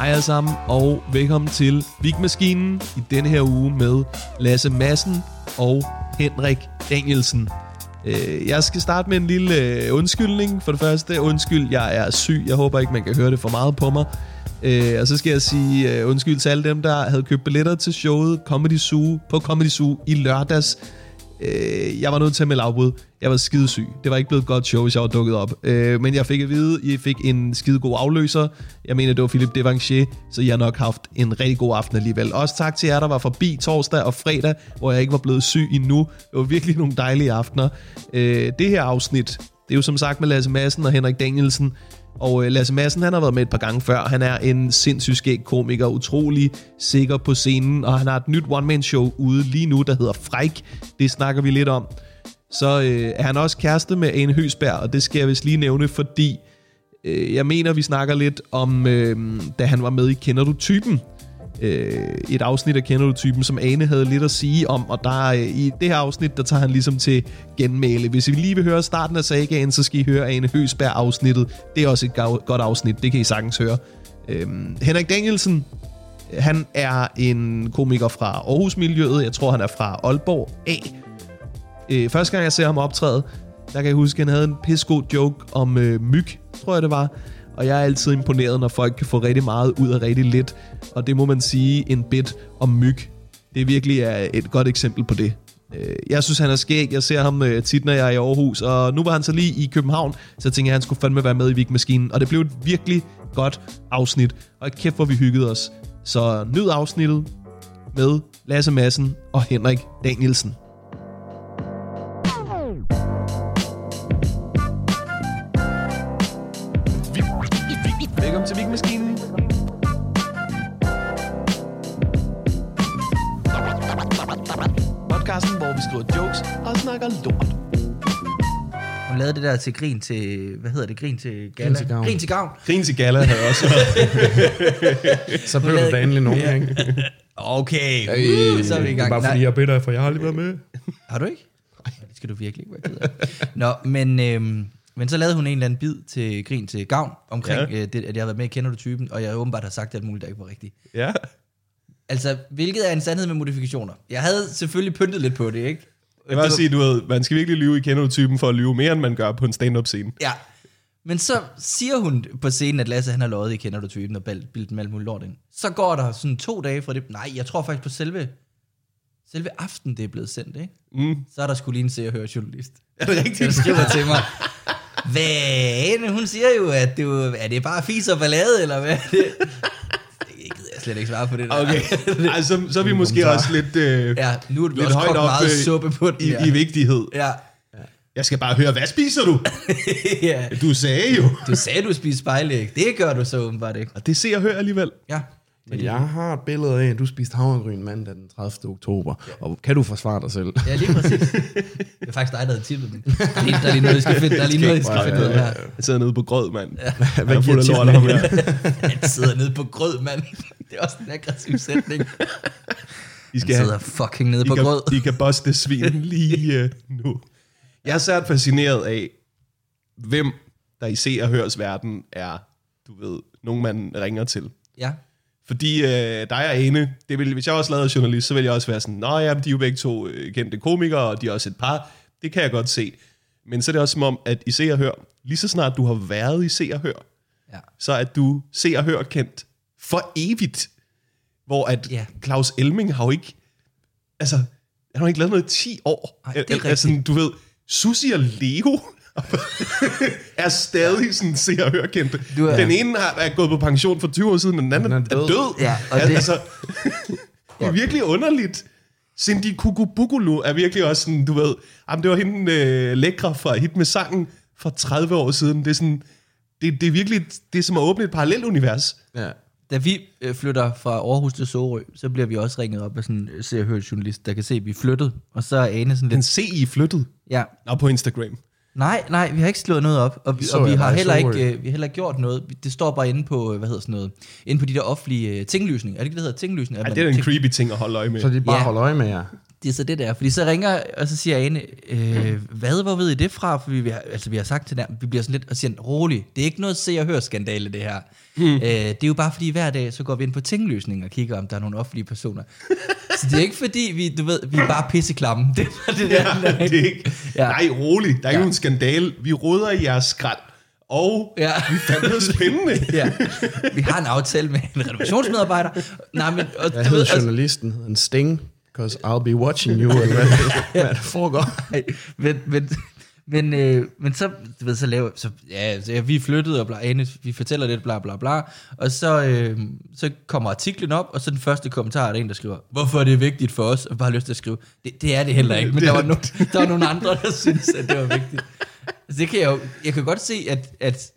Hej alle sammen, og velkommen til Vigmaskinen i denne her uge med Lasse Madsen og Henrik Danielsen. Øh, jeg skal starte med en lille øh, undskyldning. For det første, undskyld, jeg er syg. Jeg håber ikke, man kan høre det for meget på mig. Øh, og så skal jeg sige undskyld til alle dem, der havde købt billetter til showet Comedy Zoo på Comedy Zoo i lørdags. Øh, jeg var nødt til at melde afbud. Jeg var skidesyg. Det var ikke blevet et godt show, hvis jeg var dukket op. Øh, men jeg fik at vide, I fik en skidegod afløser. Jeg mener, det var Philip Devanchier, så jeg har nok haft en rigtig god aften alligevel. Også tak til jer, der var forbi torsdag og fredag, hvor jeg ikke var blevet syg endnu. Det var virkelig nogle dejlige aftener. Øh, det her afsnit, det er jo som sagt med Lasse Madsen og Henrik Danielsen. Og øh, Lasse Madsen, han har været med et par gange før. Han er en sindssygt skæg komiker, utrolig sikker på scenen, og han har et nyt one-man-show ude lige nu, der hedder Fræk. Det snakker vi lidt om. Så øh, er han også kæreste med Ane Høsberg, og det skal jeg vist lige nævne, fordi øh, jeg mener, vi snakker lidt om, øh, da han var med i Kender du typen? Øh, et afsnit af Kender du typen, som Ane havde lidt at sige om, og der øh, i det her afsnit, der tager han ligesom til genmæle. Hvis I lige vil høre starten af sagaen, så skal I høre Ane Høsberg afsnittet. Det er også et gav- godt afsnit, det kan I sagtens høre. Øh, Henrik Danielsen, han er en komiker fra Aarhus-miljøet. Jeg tror, han er fra Aalborg A. Øh, første gang, jeg ser ham optræde, der kan jeg huske, at han havde en pissegod joke om øh, myg, tror jeg det var. Og jeg er altid imponeret, når folk kan få rigtig meget ud af rigtig lidt. Og det må man sige, en bit om myg. Det virkelig er et godt eksempel på det. Øh, jeg synes, han er skæg. Jeg ser ham øh, tit, når jeg er i Aarhus. Og nu var han så lige i København, så jeg tænkte, at han skulle fandme være med i Vigmaskinen. Og det blev et virkelig godt afsnit. Og kæft, hvor vi hyggede os. Så nyd afsnittet med Lasse Madsen og Henrik Danielsen. Og snakker lort. Hun lavede det der til grin til, hvad hedder det, grin til gala? Grin til gavn. Grin til gavn. Grin til gala havde også. Så blev du da endelig nogen, ikke? Okay, uh, så er vi i gang. Bare fordi Nej, jeg er bitter, for jeg har aldrig været med. har du ikke? Nej. Det skal du virkelig ikke være ked af. Nå, men, øhm, men så lavede hun en eller anden bid til grin til gavn, omkring ja. øh, det, at jeg har været med i Kender du typen, og jeg åbenbart har sagt alt muligt, der ikke var rigtigt. ja. Altså, hvilket er en sandhed med modifikationer. Jeg havde selvfølgelig pyntet lidt på det, ikke? Jeg vil sige, du ved, man skal virkelig lyve i kender du typen for at lyve mere, end man gør på en stand-up scene. Ja. Men så siger hun på scenen, at Lasse han har løjet i Kender du typen og bildet med alt muligt lort ind. Så går der sådan to dage fra det. Nej, jeg tror faktisk på selve, selve aften, det er blevet sendt, ikke? Mm. Så er der skulle lige en se og høre journalist. Er det Der rigtigt? skriver til mig, hvad hun siger jo, at det, er jo- er det bare fis og ballade, eller hvad jeg slet ikke svare på det der. Okay, altså, så er vi måske kommentar. også lidt, øh, Ja, nu er det lidt også højt op meget øh, suppe på den. i, ja. i vigtighed. ja. Jeg skal bare høre, hvad spiser du? ja. Du sagde jo. Du sagde, du spiser spejlæg. Det gør du så åbenbart ikke. Og det ser og hører alligevel. Ja. Men jeg har et billede af, at du spiste havregryn mandag den 30. oktober. Og kan du forsvare dig selv? Ja, lige præcis. Det er faktisk dig, der havde tippet den. Der er lige- noget, vi skal finde, der er lige noget, vi skal finde ud af her. Jeg sidder nede på grød, mand. Ja. Hvad er af giver lort ham her. Han sidder nede på grød, mand. Det er også en aggressiv sætning. I Han skal sidder have, fucking nede I på kan, grød. I kan boste svin lige uh, nu. Jeg er særligt fascineret af, hvem der i se og hørs verden er, du ved, nogen man ringer til. Ja. Fordi øh, dig og Ane, det vil, hvis jeg også lavede journalist, så ville jeg også være sådan, Nå ja, de er jo begge to øh, kendte komikere, og de er også et par. Det kan jeg godt se. Men så er det også som om, at i Se og Hør, lige så snart du har været i Se og Hør, Ja. så er du Se og Hør kendt for evigt. Hvor at Ja. Claus Elming har jo ikke, altså, han har ikke lavet noget i 10 år. Ej, det er Al- altså, du ved, Susi og Leo er stadig sådan Se og Hør kendte. Du er- Den ene har, er gået på pension for 20 år siden, og den anden Den er er død. død. død. Ja, og det- altså, det er virkelig underligt. Cindy Kukubukulu er virkelig også sådan, du ved, jamen, det var hende øh, lækre fra Hit med sangen for 30 år siden. Det er sådan, det, det er virkelig, det er som at åbne et parallelt univers. Ja. Da vi øh, flytter fra Aarhus til Sorø, så bliver vi også ringet op af sådan en se og hør journalist, der kan se, at vi er flyttet. Og så er Ane sådan Den lidt... se I flyttet. Ja, Nå, på Instagram. Nej, nej, vi har ikke slået noget op, og vi, Så og vi har heller ikke, øh, vi har heller ikke gjort noget. Det står bare inde på, øh, hvad hedder sådan noget, inde på de der offentlige øh, tinglysninger. Er det ikke, det hedder tinglysninger? Ja, det er en creepy ting at holde øje med. Så de bare Ja. holder øje med jer. Det er så det der, fordi så ringer, og så siger Ane, øh, hvad, hvor ved I det fra? For vi, vi har, altså, vi har sagt til dem, vi bliver sådan lidt, og siger, rolig, det er ikke noget se og hør skandale det her. Mm. Øh, det er jo bare fordi hver dag, så går vi ind på tingløsning og kigger, om der er nogle offentlige personer. så det er ikke fordi, vi, du ved, vi er bare pisseklamme. Det er det der. Ja, det er ikke. Ja. Ja. Nej, rolig. Der er ikke Ja. nogen skandale. Vi råder i jeres skrald. Og Ja. vi fandt noget spændende. ja. Vi har en aftale med en renovationsmedarbejder. Nej, men, og, Hvad du ved, hedder og, journalisten? En sting? Because I'll be watching you, eller hvad, hvad der foregår. Nej, men, men, men, øh, men så, du ved, så laver, så, ja, så, ja, vi flyttede, og bla, Ane, vi fortæller lidt, bla bla bla, og så, øh, så kommer artiklen op, og så den første kommentar er der en, der skriver, hvorfor er det vigtigt for os, og bare lyst til at skrive, det, det er det heller ikke, men der var, no, der var nogle andre, der synes at det var vigtigt. Altså, det kan jeg jo, jeg kan godt se, at, at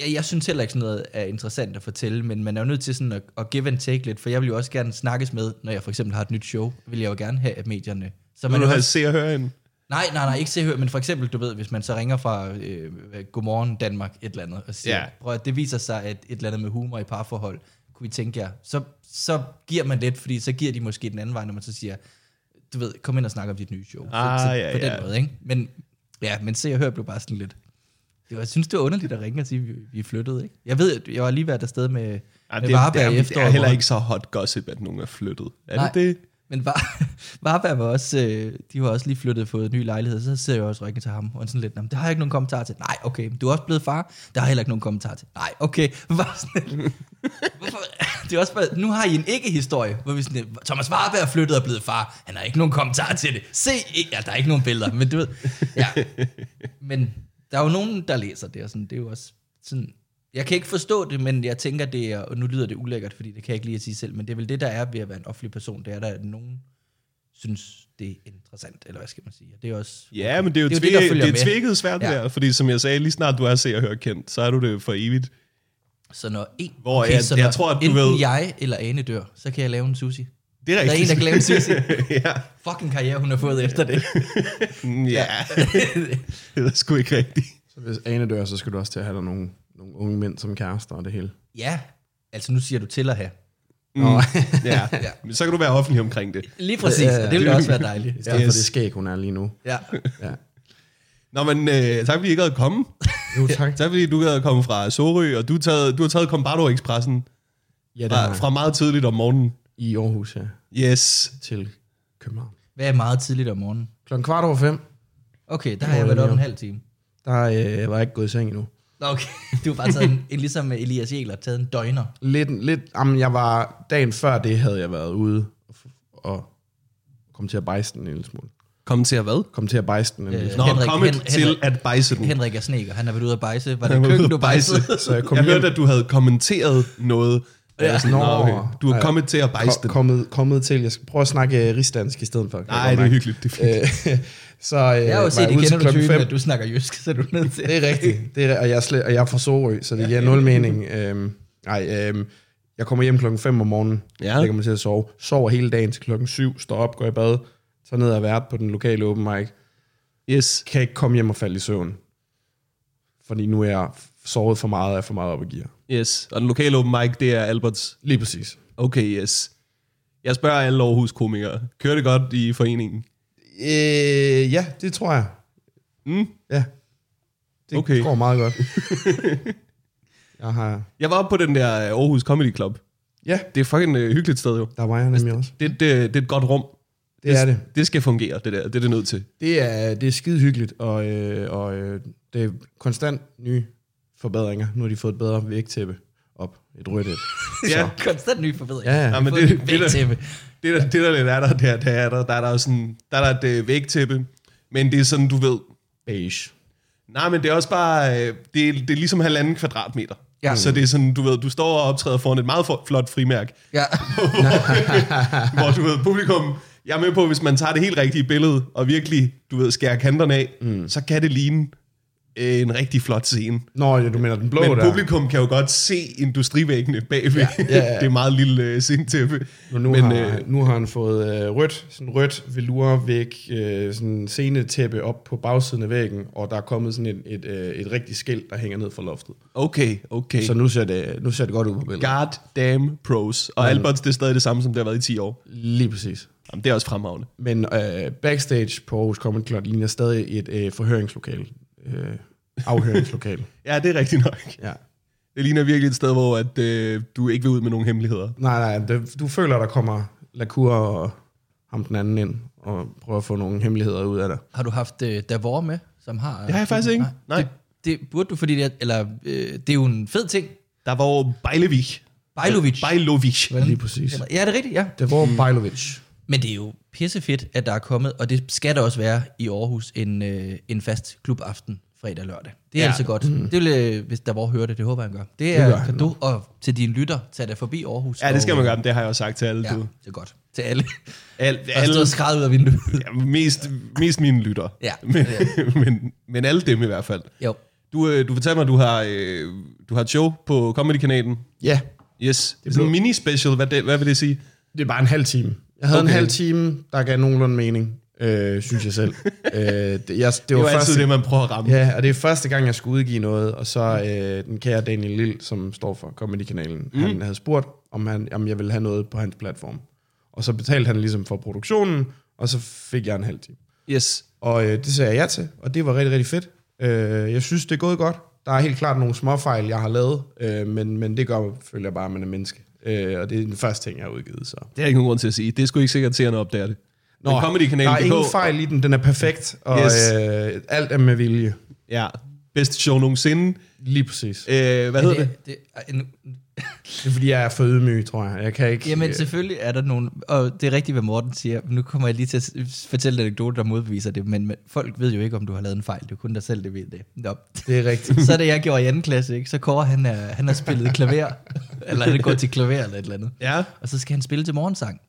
jeg, jeg synes heller ikke sådan noget er interessant at fortælle, men man er jo nødt til sådan at, at give and take lidt, for jeg vil jo også gerne snakkes med, når jeg for eksempel har et nyt show, vil jeg jo gerne have, at medierne... Så Vil man du jo have også, se og høre en? Nej, nej, nej, ikke se hør, men for eksempel, du ved, hvis man så ringer fra øh, Godmorgen Danmark, et eller andet, og siger, Ja. prøv at det viser sig, at et eller andet med humor i parforhold, kunne vi tænke jer, så, så giver man lidt, fordi så giver de måske den anden vej, når man så siger, du ved, kom ind og snak om dit nye show. Ah, så, ja, på den ja. måde, ikke? Men, ja, men se og hør blev bare sådan lidt, det var, jeg synes, det var underligt at ringe og sige, at vi, vi flyttede, ikke? Jeg ved, jeg var lige været afsted med, Ja, med det, det, Varberg er, i det er heller ikke så hot gossip, at nogen er flyttet. Er Nej. det det? Men Var, Varberg var også, øh, de var også lige flyttet og fået en ny lejlighed, så ser jeg også ringe til ham, og sådan lidt, det har jeg ikke nogen kommentar til. Nej, okay, men du er også blevet far. Der har jeg heller ikke nogen kommentar til. Nej, okay. var sådan Hvorfor? Det er også bare, nu har I en ikke-historie, hvor vi sådan Thomas Warberg er flyttet og blevet far. Han har ikke nogen kommentar til det. Se, ja, der er ikke nogen billeder, men du ved, ja. Men der er jo nogen, der læser det, og sådan, det er jo også sådan, jeg kan ikke forstå det, men jeg tænker, det er, og nu lyder det ulækkert, fordi det kan jeg ikke lige at sige selv, men det er vel det, der er ved at være en offentlig person, det er der, at nogen synes, det er interessant, eller hvad skal man sige. Det er også... Ja, men det er jo, Det er jo det, det, der det, er tvækket svært Ja. der, fordi som jeg sagde, lige snart du er se og høre kendt, så er du det for evigt. Så når en, Hvor jeg- så jeg når tror, at du enten ved- jeg eller Ane dør, så kan jeg lave en sushi. Det er Der er en, rigtigt. der kan lave en sushi. ja. Fucking karriere, hun har fået efter det. Ja. det er sgu ikke rigtigt. Så hvis Ane dør, så skal du også til at have nogle, nogle unge mænd som kærester og det hele. ja, altså nu siger du til at have. Mm. ja. ja. Men så kan du være offentlig omkring det. Lige præcis, Ja, ja, og det ville også være dejligt. I stedet yes. For det skæg, hun er lige nu. Ja. Ja. Nå, men øh, tak fordi I gad at komme. Jo, tak. Tak fordi du gad at komme fra Sorø, og du, taget, du har taget Combardo Expressen Ja, det fra, fra meget tidligt om morgenen. i Aarhus, ja. Yes. Til København. Hvad er meget tidligt om morgenen? Klokken kvart over fem, Okay, der har jeg været op en halv time. der øh, var jeg ikke gået i seng endnu. Nå, Okay, du har bare taget en, ligesom Elias Jæler, taget en døgner. Lidt, lidt, jamen, jeg var, dagen før det havde jeg været ude og, og kom til at bejse den en lille smule. Kom til at hvad? Kom til at bejse den en lille Øh, smule. Nå, Henrik- kommet Hen- til Henrik- at bejse den. Henrik er sneker, han har været ude at bejse. Var det køkken, du bejsede? bejse. Så jeg kom Jeg hjem, hørte, at du havde kommenteret noget. Ja, Ja, sådan, nå. Okay. Du er Ja. kommet til at bejse den. kommet, kommet til, jeg skal prøve at snakke øh, rigsdansk i stedet for. Nej, jeg det er hyggeligt. Det er fint. Øh, så øh, Jeg har jo set, jeg til kender du typen, fem. at du snakker jysk, så er du nødt til. Det er rigtigt. Det er, og, jeg er slet, og jeg er fra Sorø, så det giver nul mening. Øhm, nej, øhm, jeg kommer hjem klokken 5 om morgenen, Ja. ja. lægger mig til at sove, sover hele dagen til klokken 7, står op, går i bad, tager ned og vært på den lokale open mic, Yes. kan ikke komme hjem og falde i søvn. Fordi nu er jeg sovet for meget, og er for meget op i gear. Yes. Og den lokale open mic, det er Alberts. Lige præcis. Okay, yes. Jeg spørger alle Aarhus komikere. Kører det godt i foreningen? Øh, ja, det tror jeg. Mm. Ja. Det Okay. går meget godt. jeg har... Jeg var oppe på den der Aarhus Comedy Club. Ja, Det er fucking uh, hyggeligt sted jo. der var jeg nemlig også. Det, det, det er et godt rum. Det er det. Det skal fungere, det der. Det er det nødt til. Det er, det er skide hyggeligt, og, øh, og øh, det er konstant nye forbedringer. Nu har de fået et bedre vægtæppe op. Et rødt et. Ja. Konstant ny forbedring. Ja, ja. Ja, men Fået det, en det, der, vægtæppe. det, der, det der lidt er der, der, der, er der, der er der sådan, der er der et øh, vægtæppe, men det er sådan, du ved, Beige. nej, men det er også bare, øh, det, er, det er ligesom halvanden kvadratmeter. Ja. Så det er sådan, du ved, du står og optræder foran et meget flot frimærk, Ja. hvor du ved, publikum, jeg er med på, hvis man tager det helt rigtige billede, og virkelig, du ved, skærer kanterne af, mm. så kan det ligne en rigtig flot scene. Nå, ja, du mener den blå Men der. publikum kan jo godt se industrivæggene bagved. Ja, ja, ja. det er meget lille øh, sindtæppe. Og nu, Men, Men, har, øh, nu har han fået øh, rødt, sådan rødt velurvæg, øh, sådan scenetæppe op på bagsiden af væggen, og der er kommet sådan et, et, øh, et rigtigt skilt, der hænger ned fra loftet. Okay, okay. Så nu ser det, nu ser det godt ud på billedet. God damn pros. Og Alberts, det er stadig det samme, som det har været i 10 år. Lige præcis. Jamen, det er også fremragende. Men øh, backstage på Aarhus Comedy Club ligner stadig et øh, forhøringslokale. Øh, afhøringslokale. Ja, det er rigtigt nok. ja. Det ligner virkelig et sted, hvor at, øh, du ikke vil ud med nogen hemmeligheder. Nej, nej, det, du føler, der kommer Lacour og ham den anden ind, og prøver at få nogle hemmeligheder ud af det. Har du haft uh, Davor med, som har... Det har jeg faktisk ikke. Nej. Det, det burde du, fordi det er, eller, øh, det er jo en fed ting. Der var jo Bejlevik. Bejlovic. Bejlovic. Hvordan- Lige præcis. Ja, det er rigtigt, ja. Det var Bajlovic. Men det er jo pissefedt, at der er kommet, og det skal der også være i Aarhus, en, øh, en fast klubaften fredag og lørdag. Det er Ja. ja. altså godt. Mm. Det vil, øh, hvis der var hører det, det håber jeg, han gør. Det er gør det kado, og til dine lytter, tag dig forbi Aarhus. Ja, det skal og, man gøre, men det har jeg også sagt til alle. Ja, Du. det er godt. Til alle. Al, Der står skrevet ud af vinduet. ja, mest, mest mine lytter. Ja. Men, men, men alle dem i hvert fald. Jo. Du, øh, du fortalte mig, at du har, øh, du har et show på Comedy-kanalen. Ja, Yes. Det er sådan en mini-special. Hvad, det, hvad vil det sige? det er bare en halv time. Jeg havde okay. En halv time, der gav nogenlunde mening, øh, synes jeg selv. øh, det, jeg, det, Det var er jo første, altid det, man prøver at ramme. Ja, og det er første gang, jeg skulle udgive noget, og så øh, den kære Daniel Lille, som står for Comedy-kanalen, mm. han havde spurgt, om, han, om jeg ville have noget på hans platform. Og så betalte han ligesom for produktionen, og så fik jeg en halv time. Yes. Og øh, det sagde jeg ja til, og det var rigtig, rigtig fedt. Øh, jeg synes, det er gået godt. Der er helt klart nogle småfejl, jeg har lavet, øh, men, men det gør, føler jeg bare, at man er menneske. Øh, og det er den første ting, jeg har udgivet. Så. Det er ikke nogen grund til at sige. Det er sgu ikke sikkert, at seerne opdager det. Nå, Men der er Comedy-kanalen.dk ingen fejl i den, den er perfekt, og Yes. øh, alt er med vilje. Ja, bedste show nogensinde. Lige præcis. Øh, hvad hedder det? det? er en, Det er fordi, jeg er for ydmyg, tror jeg. Jeg kan ikke... Jamen selvfølgelig er der nogen, og det er rigtigt, hvad Morten siger. Nu kommer jeg lige til at fortælle en anekdote, der modbeviser det, men, men folk ved jo ikke, om du har lavet en fejl. Det er kun dig selv, der ved det. Nå. Det er rigtigt. Så da jeg gjorde i anden klasse, ikke, så Kåre, han, er, han har spillet klaver, eller han er gået til klaver eller et eller andet. Ja, Og så skal han spille til morgensang,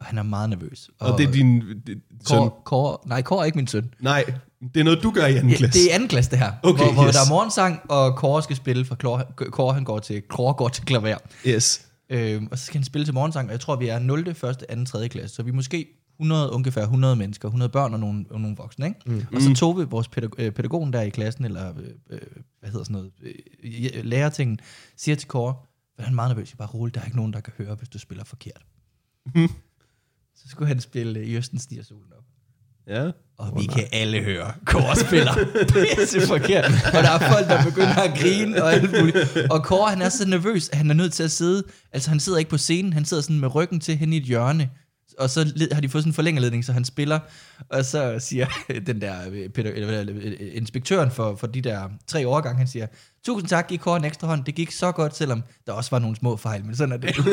og han er meget nervøs. og, og det er din det, søn. Kåre, Kåre, nej, Kåre er ikke min søn. Nej, det er noget, du gør i anden Ja, klasse. det er anden klasse, det her. Okay, hvor, hvor yes. der er morgensang, og Kåre skal spille, for Kåre, Kåre han går til, Kåre går til klaver. Yes. Øhm, og så skal han spille til morgensang, og jeg tror, vi er 0., 1., 2., 3. klasse, så vi er måske 100, ungefær 100 mennesker, 100 børn og nogle, og nogle voksne, ikke? Mm. Og så tog vi vores pædag- øh, pædagogen der i klassen, eller øh, øh, hvad hedder sådan noget, øh, lærertingen, siger til Kåre, han er meget nervøs, jeg bare rolig, der er ikke nogen, der kan høre, hvis du spiller forkert. Så skulle han spille øh, I Østen stiger solen op. Ja. Og vi kan alle høre, Kåre spiller pisse forkert. Og der er folk, der begynder at grine og alt muligt. Og Kåre, han er så nervøs, at han er nødt til at sidde, altså han sidder ikke på scenen, han sidder sådan med ryggen til hen i et hjørne. Og så har de fået sådan en forlængerledning, så han spiller, og så siger den der øh, pædag- eller, eller, øh, inspektøren for, for de der tre årgange, han siger, tusind tak, giv Kåre en ekstra hånd, det gik så godt, selvom der også var nogle små fejl, men sådan er det.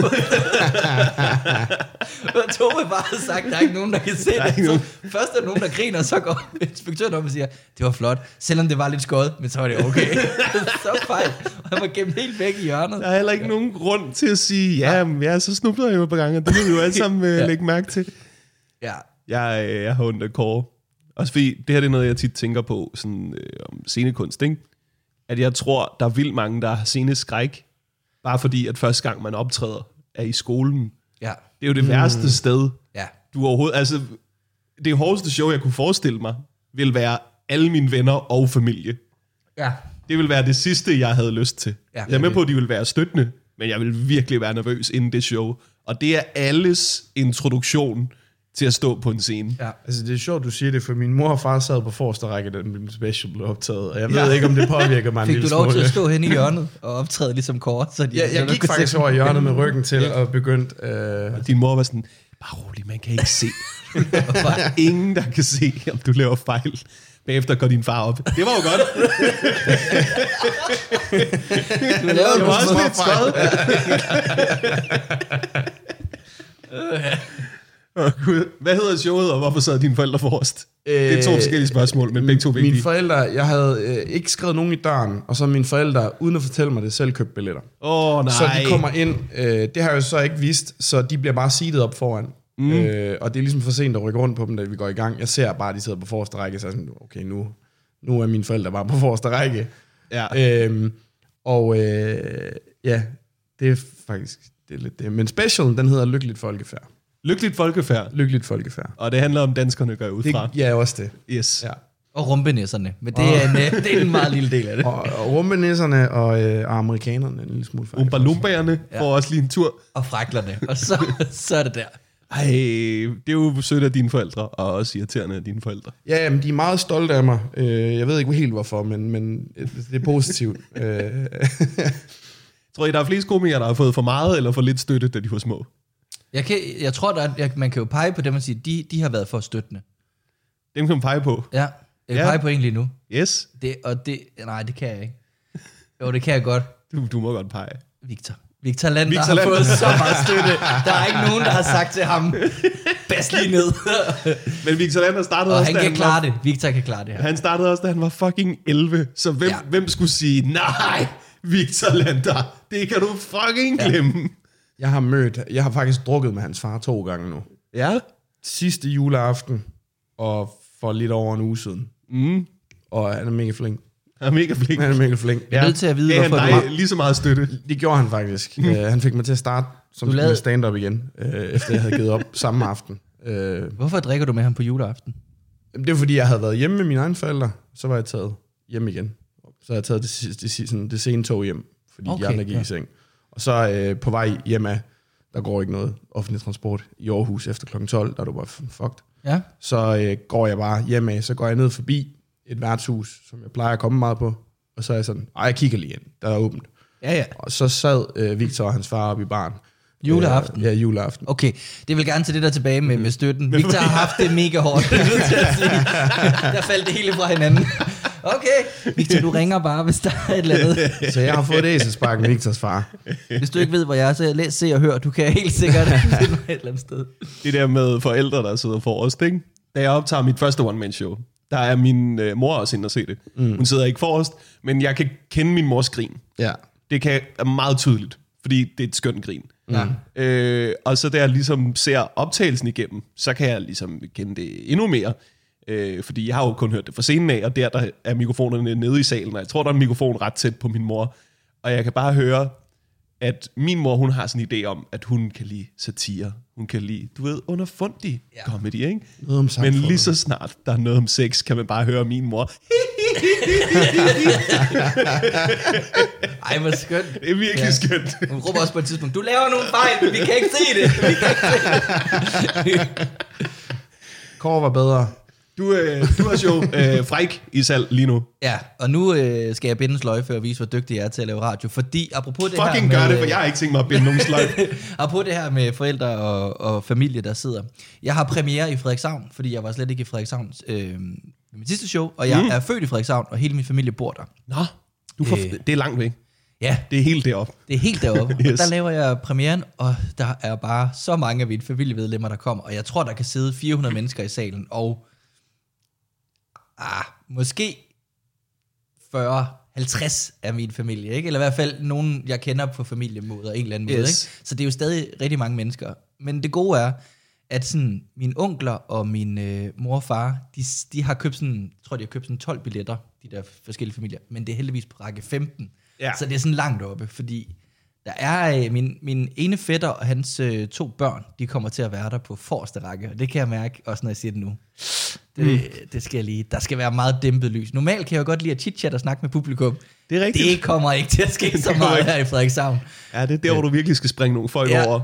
og Tove bare har sagt, der er ikke nogen, der kan se er det. Så først er der nogen, der griner, og så går inspektøren op og siger, det var flot, selvom det var lidt skåret, men så var det okay. så fejl. Og han var gemt helt væk i hjørnet. Der er heller ikke nogen grund til at sige, ja, ja så snubler jeg jo på gange, og det vil vi jo alle sammen øh, Ja. lægge mærke til. Ja, Jeg, øh, jeg har ondt af Kåre. Også fordi, det her det er noget, jeg tit tænker på sådan, øh, om scenekunst, ikke? At jeg tror, der er vildt mange, der har sceneskræk, bare fordi, at første gang man optræder, er i skolen. ja, Det er jo det mm. værste sted, ja. du overhovedet... Altså, det hårdeste show, jeg kunne forestille mig, vil være alle mine venner og familie. Ja, Det vil være det sidste, jeg havde lyst til. Ja. Ja, jeg er med på, at de vil være støttende, men jeg vil virkelig være nervøs inden det show. Og det er alles introduktion til at stå på en scene. ja. Altså, det er sjovt, du siger det, for min mor og far sad på forreste række, da min special blev optaget, og jeg ved Ja. ikke, om det påvirker mig en Fik du lov til at stå hen i hjørnet og optræde ligesom Kåre? Så de, Ja, jeg du gik faktisk se- over i hjørnet med ryggen til og begyndte... Øh, Og din mor var sådan, bare rolig, man kan ikke se. Der er ingen, der kan se, om du laver fejl. Bagefter går din far op. Det var jo godt. Du lavede Det var også lidt skød. Åh, Gud. Hvad hedder showet, og hvorfor sad dine forældre forrest? Det er to Øh, forskellige spørgsmål, men begge to vigtige. Mine forældre, jeg havde øh, ikke skrevet nogen i døren, og så mine forældre, uden at fortælle mig det, selv købt billetter. Åh, oh, nej. Så de kommer ind, øh, det har jeg jo så ikke vidst, så de bliver bare seedet op foran. Mm. Øh, og det er ligesom for sent at rykke rundt på dem, da vi går i gang. Jeg ser bare, at de sidder på forreste række, så er sådan, okay, nu, nu er mine forældre bare på forreste række. Ja. Øhm, og øh, ja, det er faktisk det er lidt det. Men specialen, den hedder Lykkeligt Folkefærd. Lykkeligt folkefærd. Lykkeligt Folkefærd. Og det handler om danskerne, går jeg ud Det, fra. ja, også det. Yes. Ja. Og rumpenisserne. Men det er, en, øh, det er en meget lille del af det. Og, og rummenisserne og, øh, amerikanerne en lille smule. Lumbaerne Ja. får også lige en tur. Og fræklerne. Og så, så er det der. Ej, det er jo sødt af dine forældre, og også irriterende af dine forældre. Ja, jamen, de er meget stolte af mig. Øh, jeg ved ikke helt hvorfor, men, men øh, det er positivt. Tror I, der er flest komikere, der har fået for meget eller for lidt støtte, da de var små? Jeg, kan, jeg tror, der er, jeg, man kan jo pege på dem og sige, de, de har været for støttende. Dem kan man pege på. Ja, jeg kan Ja. pege på en lige nu. Yes, Det, og det, nej, det kan jeg ikke. Jo, det kan jeg godt. du, du må godt pege. Victor. Victor Lander Victor har Lander. fået så meget støtte. Der er ikke nogen, der har sagt til ham, bas lige ned. Men Victor Lander startede og også, han kan han klare var, det. Victor kan klare det her. Han startede også, da han var fucking 11. Så hvem, ja. hvem skulle sige, nej, Victor Lander, det kan du fucking Ja. glemme. Jeg har mødt, jeg har faktisk drukket med hans far to gange nu. Ja. Sidste juleaften, og for lidt over en uge siden. Mm. Og han er mega flink. Han er mega flink. Han er mega flink. Jeg er nødt til at vide, Gav han hvorfor dig du... lige så meget støtte. Det gjorde han faktisk. uh, han fik mig til at starte som Du lavede- stand-up igen, uh, efter jeg havde givet op samme aften. Uh, Hvorfor drikker du med ham på juleaften? det var fordi, jeg havde været hjemme med mine egne forældre, så var jeg taget hjem igen. Så jeg taget det, sidste- det, det, sådan, det sene tog hjem, fordi okay, Okay, de andre gik ja. i seng. Og så uh, på vej hjem af, der går ikke noget offentlig transport i Aarhus efter kl. 12, der er du bare fucked. Ja. Så øh, går jeg bare hjem af, så går jeg ned forbi et værtshus, som jeg plejer at komme meget på. Og så er jeg sådan, ej, jeg kigger lige ind, der er åbent. Ja, ja. Og så sad øh, Victor og hans far oppe i baren. Juleaften. Øh, ja, juleaften. Okay, det vil gerne til det der tilbage med, med støtten. Victor har haft det mega hårdt, er. Der faldt det hele fra hinanden. Okay, Victor, du ringer bare, hvis der er et eller andet. Så jeg har fået et æselspark med Victors far. Hvis du ikke ved, hvor jeg er, så læs, se og hør. Du kan helt sikkert finde mig et eller andet sted. Det der med forældre, der sidder forrest, ikke? Da jeg optager mit første one-man-show, der er min øh, mor også inde og se det. Mm. Hun sidder ikke forrest, men jeg kan kende min mors grin. Ja. Det kan er meget tydeligt, fordi det er et skønt grin. Ja. Øh, og så da jeg ligesom ser optagelsen igennem, så kan jeg ligesom kende det endnu mere. Øh, fordi jeg har jo kun hørt det fra scenen af, og der, der er mikrofonerne nede i salen, og jeg tror, der er en mikrofon ret tæt på min mor. Og jeg kan bare høre, at min mor, hun har sådan en idé om, at hun kan lide satire. Hun kan lide, du ved, underfundig Ja. comedy, ikke? Noget om Men lige så snart der er noget om sex, kan man bare høre min mor. Ej, hvor skønt. Det er virkelig Ja. ja. skønt. Hun råber også på et tidspunkt, du laver nogle fejl, men vi kan ikke se det. Vi kan ikke se det. Kåre var bedre. Du, øh, du er jo øh, fræk i salg lige nu. Ja, og nu øh, skal jeg binde en sløjfe og vise, hvor dygtig jeg er til at lave radio. Fordi apropos det Fucking her gør med, det, for jeg har ikke tænkt mig at binde nogen sløjf. Apropos det her med forældre og, og familie, der sidder. Jeg har premiere i Frederikshavn, fordi jeg var slet ikke i Frederikshavn øh, mit sidste show, og jeg mm. er født i Frederikshavn, og hele min familie bor der. Nå, du får, Øh. det er langt væk. Ja, Det er helt deroppe. det er helt deroppe. yes. Yes. Og der laver jeg premieren, og der er bare så mange af mine familiemedlemmer, der kommer. Og jeg tror, der kan sidde 400 mennesker i salen, og ah, måske 40, 50 af min familie, ikke? Eller i hvert fald nogen, jeg kender på familiemåder, en eller anden måde, Yes. ikke? Så det er jo stadig rigtig mange mennesker. Men det gode er, at sådan, mine onkler og min øh, mor og far, de, de har købt sådan, jeg tror de har købt sådan 12 billetter, de der forskellige familier, men det er heldigvis på række 15. Ja. Så det er sådan langt oppe, fordi der er øh, min, min ene fætter og hans øh, to børn, de kommer til at være der på forreste række, og det kan jeg mærke også, når jeg siger det nu. Det, mm. det skal jeg lige. Der skal være meget dæmpet lys. Normalt kan jeg jo godt lide at chit-chat og snakke med publikum. Det er rigtigt. Det kommer ikke til at ske så meget ikke. her i Frederikshavn. Ja, det er der, hvor du virkelig skal springe nogle folk Ja. over.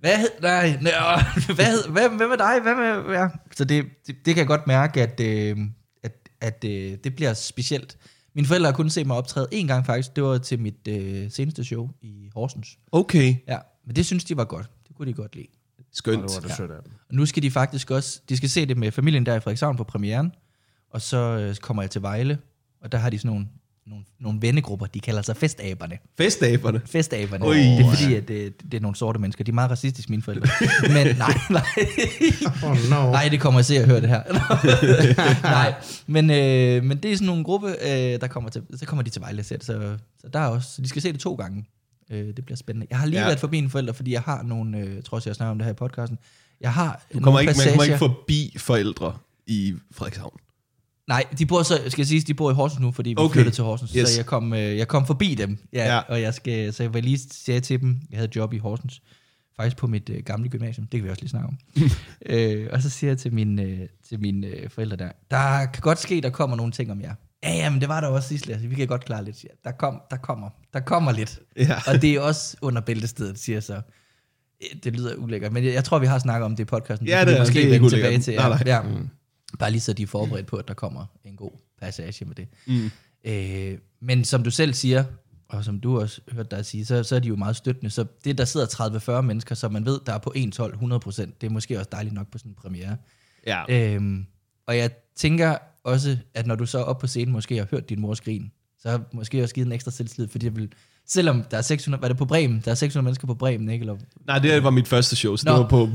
Hvad hed, nej, nej, hvad, hed, hvad, hvad med dig? Hvad med, ja. Så det, det, det kan jeg godt mærke, at, øh, at, at øh, det bliver specielt. Mine forældre har kun set mig optræde en gang faktisk. Det var til mit øh, seneste show i Horsens. Okay, Ja, men det synes de var godt. Det kunne de godt lide. skønt. det var det sødt af dem. Og nu skal de faktisk også, de skal se det med familien der i Frederikshavn på premieren. Og så øh, kommer jeg til Vejle, og der har de sådan nogle, nogle, nogle vennegrupper, de kalder sig festaberne. Festaberne. Festaberne. Ui. Det er fordi, at det, det er nogle sorte mennesker. De er meget racistiske, mine forældre. Men nej, nej. Oh no. Nej, det kommer jeg til at høre det her. nej, men, øh, men det er sådan nogle gruppe, øh, der kommer til, så kommer de til Vejle selv, så, så der er også, så de skal se det to gange. Øh, det bliver spændende. Jeg har lige ja. Været forbi mine forældre, fordi jeg har nogle, øh, jeg tror også, jeg snakker om det her i podcasten, jeg har Du kommer ikke, man kommer passager- ikke forbi forældre i Frederikshavn. Nej, de bor så, skal jeg sige, de bor i Horsens nu, fordi vi Okay. flyttede til Horsens. Yes. Så jeg kom, øh, jeg kom forbi dem. Ja, Ja. ja. Og jeg skal, så jeg var lige sige til dem, jeg havde job i Horsens, faktisk på mit øh, gamle gymnasium, det kan vi også lige snakke om. øh, og så siger jeg til mine, øh, til mine øh, forældre der, der kan godt ske, der kommer nogle ting om jer. Ja, ja, men det var der også sidst, Lasse. Vi kan godt klare lidt. jeg. Der, kom, der, kommer, der kommer lidt. Ja. Og det er også under bæltestedet, siger så. Øh, Det lyder ulækkert, men jeg, jeg tror, vi har snakket om det i podcasten. Ja, det vi er- måske det er ikke tilbage ulækkert. til. Nej, nej. Ja. Mm. Bare lige så de er forberedt på, at der kommer en god passage med det. Mm. Øh, men som du selv siger, og som du også hørte dig sige, så, så er de jo meget støttende. Så det, der sidder 30-40 mennesker, som man ved, der er på 1-12, 100%, det er måske også dejligt nok på sådan en premiere. Ja. Øhm, og jeg tænker også, at når du så oppe på scenen måske har hørt din mors grin, så har måske også givet en ekstra selvtillid, fordi jeg vil, selvom der er 600, var det på Bremen? Der er 600 mennesker på Bremen, ikke? Eller Nej, det var mit første show, så det Nå. var på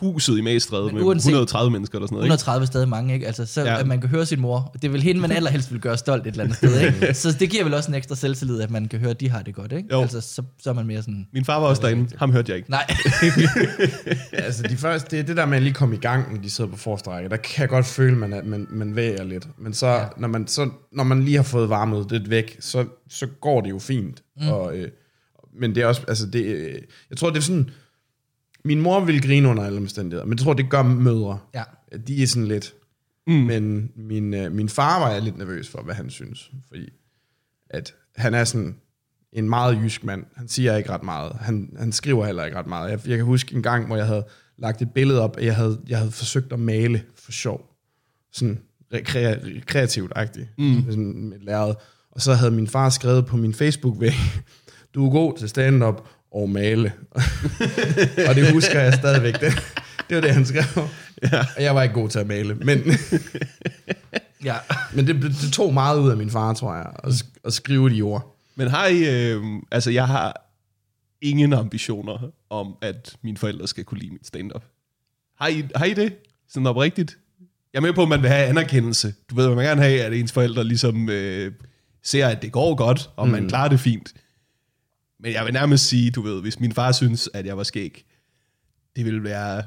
huset i Magstræde Men med uanset- 130 mennesker eller sådan noget. Ikke? 130 stadig mange, ikke? Altså, så Ja. at man kan høre sin mor. Det er vel hende, man allerhelst vil gøre stolt et eller andet sted, ikke? Så det giver vel også en ekstra selvtillid, at man kan høre, at de har det godt, ikke? Jo. Altså, så, så er man mere sådan, Min far var også derinde. Ham hørte jeg ikke. nej. altså de første, det er det der med at lige komme i gang, når de sidder på forreste række. Der kan jeg godt føle, man, at man, man væger lidt. Men så, ja. når man, så, når man lige har fået varmet det væk, så, så går det jo fint. Mm. Og, øh, men det er også, altså det, øh, jeg tror det er sådan, min mor vil grine under alle omstændigheder, men jeg tror det gør mødre. Ja. De er sådan lidt, mm. men min, øh, min far var jeg lidt nervøs for, hvad han synes. Fordi at han er sådan en meget jysk mand. Han siger ikke ret meget. Han, han skriver heller ikke ret meget. Jeg, jeg kan huske en gang, hvor jeg havde lagt et billede op, at jeg havde, jeg havde forsøgt at male for sjov. Sådan rekrea- kreativt-agtigt. Mm. Sådan med lærred. Og så havde min far skrevet på min Facebook-væg, du er god til stand-up og male. og det husker jeg stadigvæk. Det, det var det, han skrev. Ja. Og jeg var ikke god til at male. Men, Ja. men det, det tog meget ud af min far, tror jeg, at, at skrive de ord. Men har I... Øh, altså, jeg har ingen ambitioner om, at mine forældre skal kunne lide mit stand-up. Har I, har I det? Sådan oprigtigt? Jeg er med på, at man vil have anerkendelse. Du ved, man vil gerne have, at ens forældre ligesom øh, ser, at det går godt, og mm. man klarer det fint. Men jeg vil nærmest sige, du ved, hvis min far synes, at jeg var skæg, det ville være...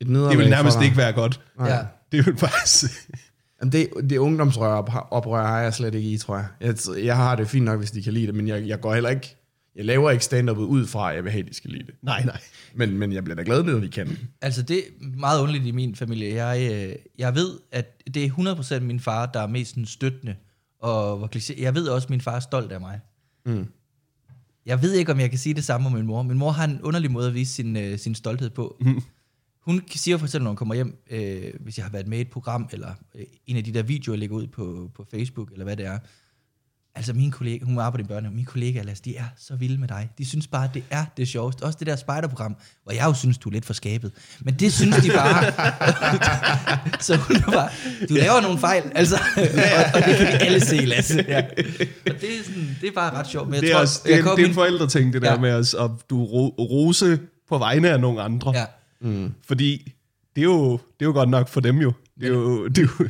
Et Det ville nærmest ikke være godt. ja. Det ville faktisk... Jamen det, det ungdomsrør oprør har jeg slet ikke i, tror jeg. jeg. Jeg har det fint nok, hvis de kan lide det, men jeg, jeg går heller ikke... Jeg laver ikke stand ud fra, at jeg vil have, at de skal lide det. Nej, nej. Men, men jeg bliver da glad, når de kan. Altså, det er meget underligt i min familie. Jeg, øh, jeg ved, at det er 100% min far, der er mest sådan støttende. Og. Jeg ved også, at min far er stolt af mig. Mm. Jeg ved ikke, om jeg kan sige det samme om min mor. Min mor har en underlig måde at vise sin, øh, sin stolthed på. Mm. Hun siger for eksempel, når hun kommer hjem, øh, hvis jeg har været med i et program, eller øh, en af de der videoer, jeg lægger ud på, på Facebook, eller hvad det er. Altså min kollega, hun arbejder i børnehave, mine kollegaer, Lasse, de er så vilde med dig. De synes bare, det er det sjoveste. Også det der spejderprogram, hvor jeg jo synes, du er lidt for skabet. Men det synes de bare. så hun er bare, du laver nogle fejl, altså. og, og, det kan vi alle se, Lasse. Ja. Og det er, sådan, det er bare ret sjovt. Men jeg Det er, tror, også, det, jeg er, kommer det er min- en forældreting, det der Ja. med at, at du ro, rose på vegne af nogle andre. Ja. Mm. Fordi det er, jo, det er jo godt nok for dem jo. Det er jo, det er jo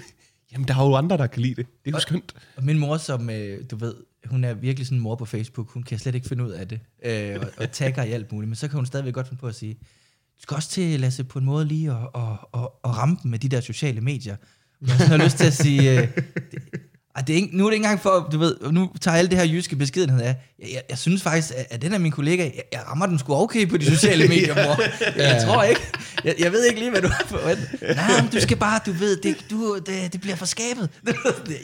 jamen, der er jo andre, der kan lide det. Det er jo skønt. Og min mor, som øh, du ved, hun er virkelig sådan en mor på Facebook, hun kan slet ikke finde ud af det, øh, og, og tagger i alt muligt, men så kan hun stadigvæk godt finde på at sige, du skal også til, Lasse, på en måde lige at, at, at, at ramme dem med de der sociale medier. Jeg har sådan har lyst til at sige, øh, det, ej, det er ikke, nu er det ikke engang for, du ved, nu tager alle det her jyske beskedenhed af. Jeg, jeg, jeg synes faktisk, at, at den af min kollega, jeg, jeg rammer den sgu okay på de sociale medier, mor. Jeg, jeg tror ikke, jeg, jeg ved ikke lige, hvad du har forventet. Nej, men du skal bare, du ved, det, du, det, det bliver for skabet.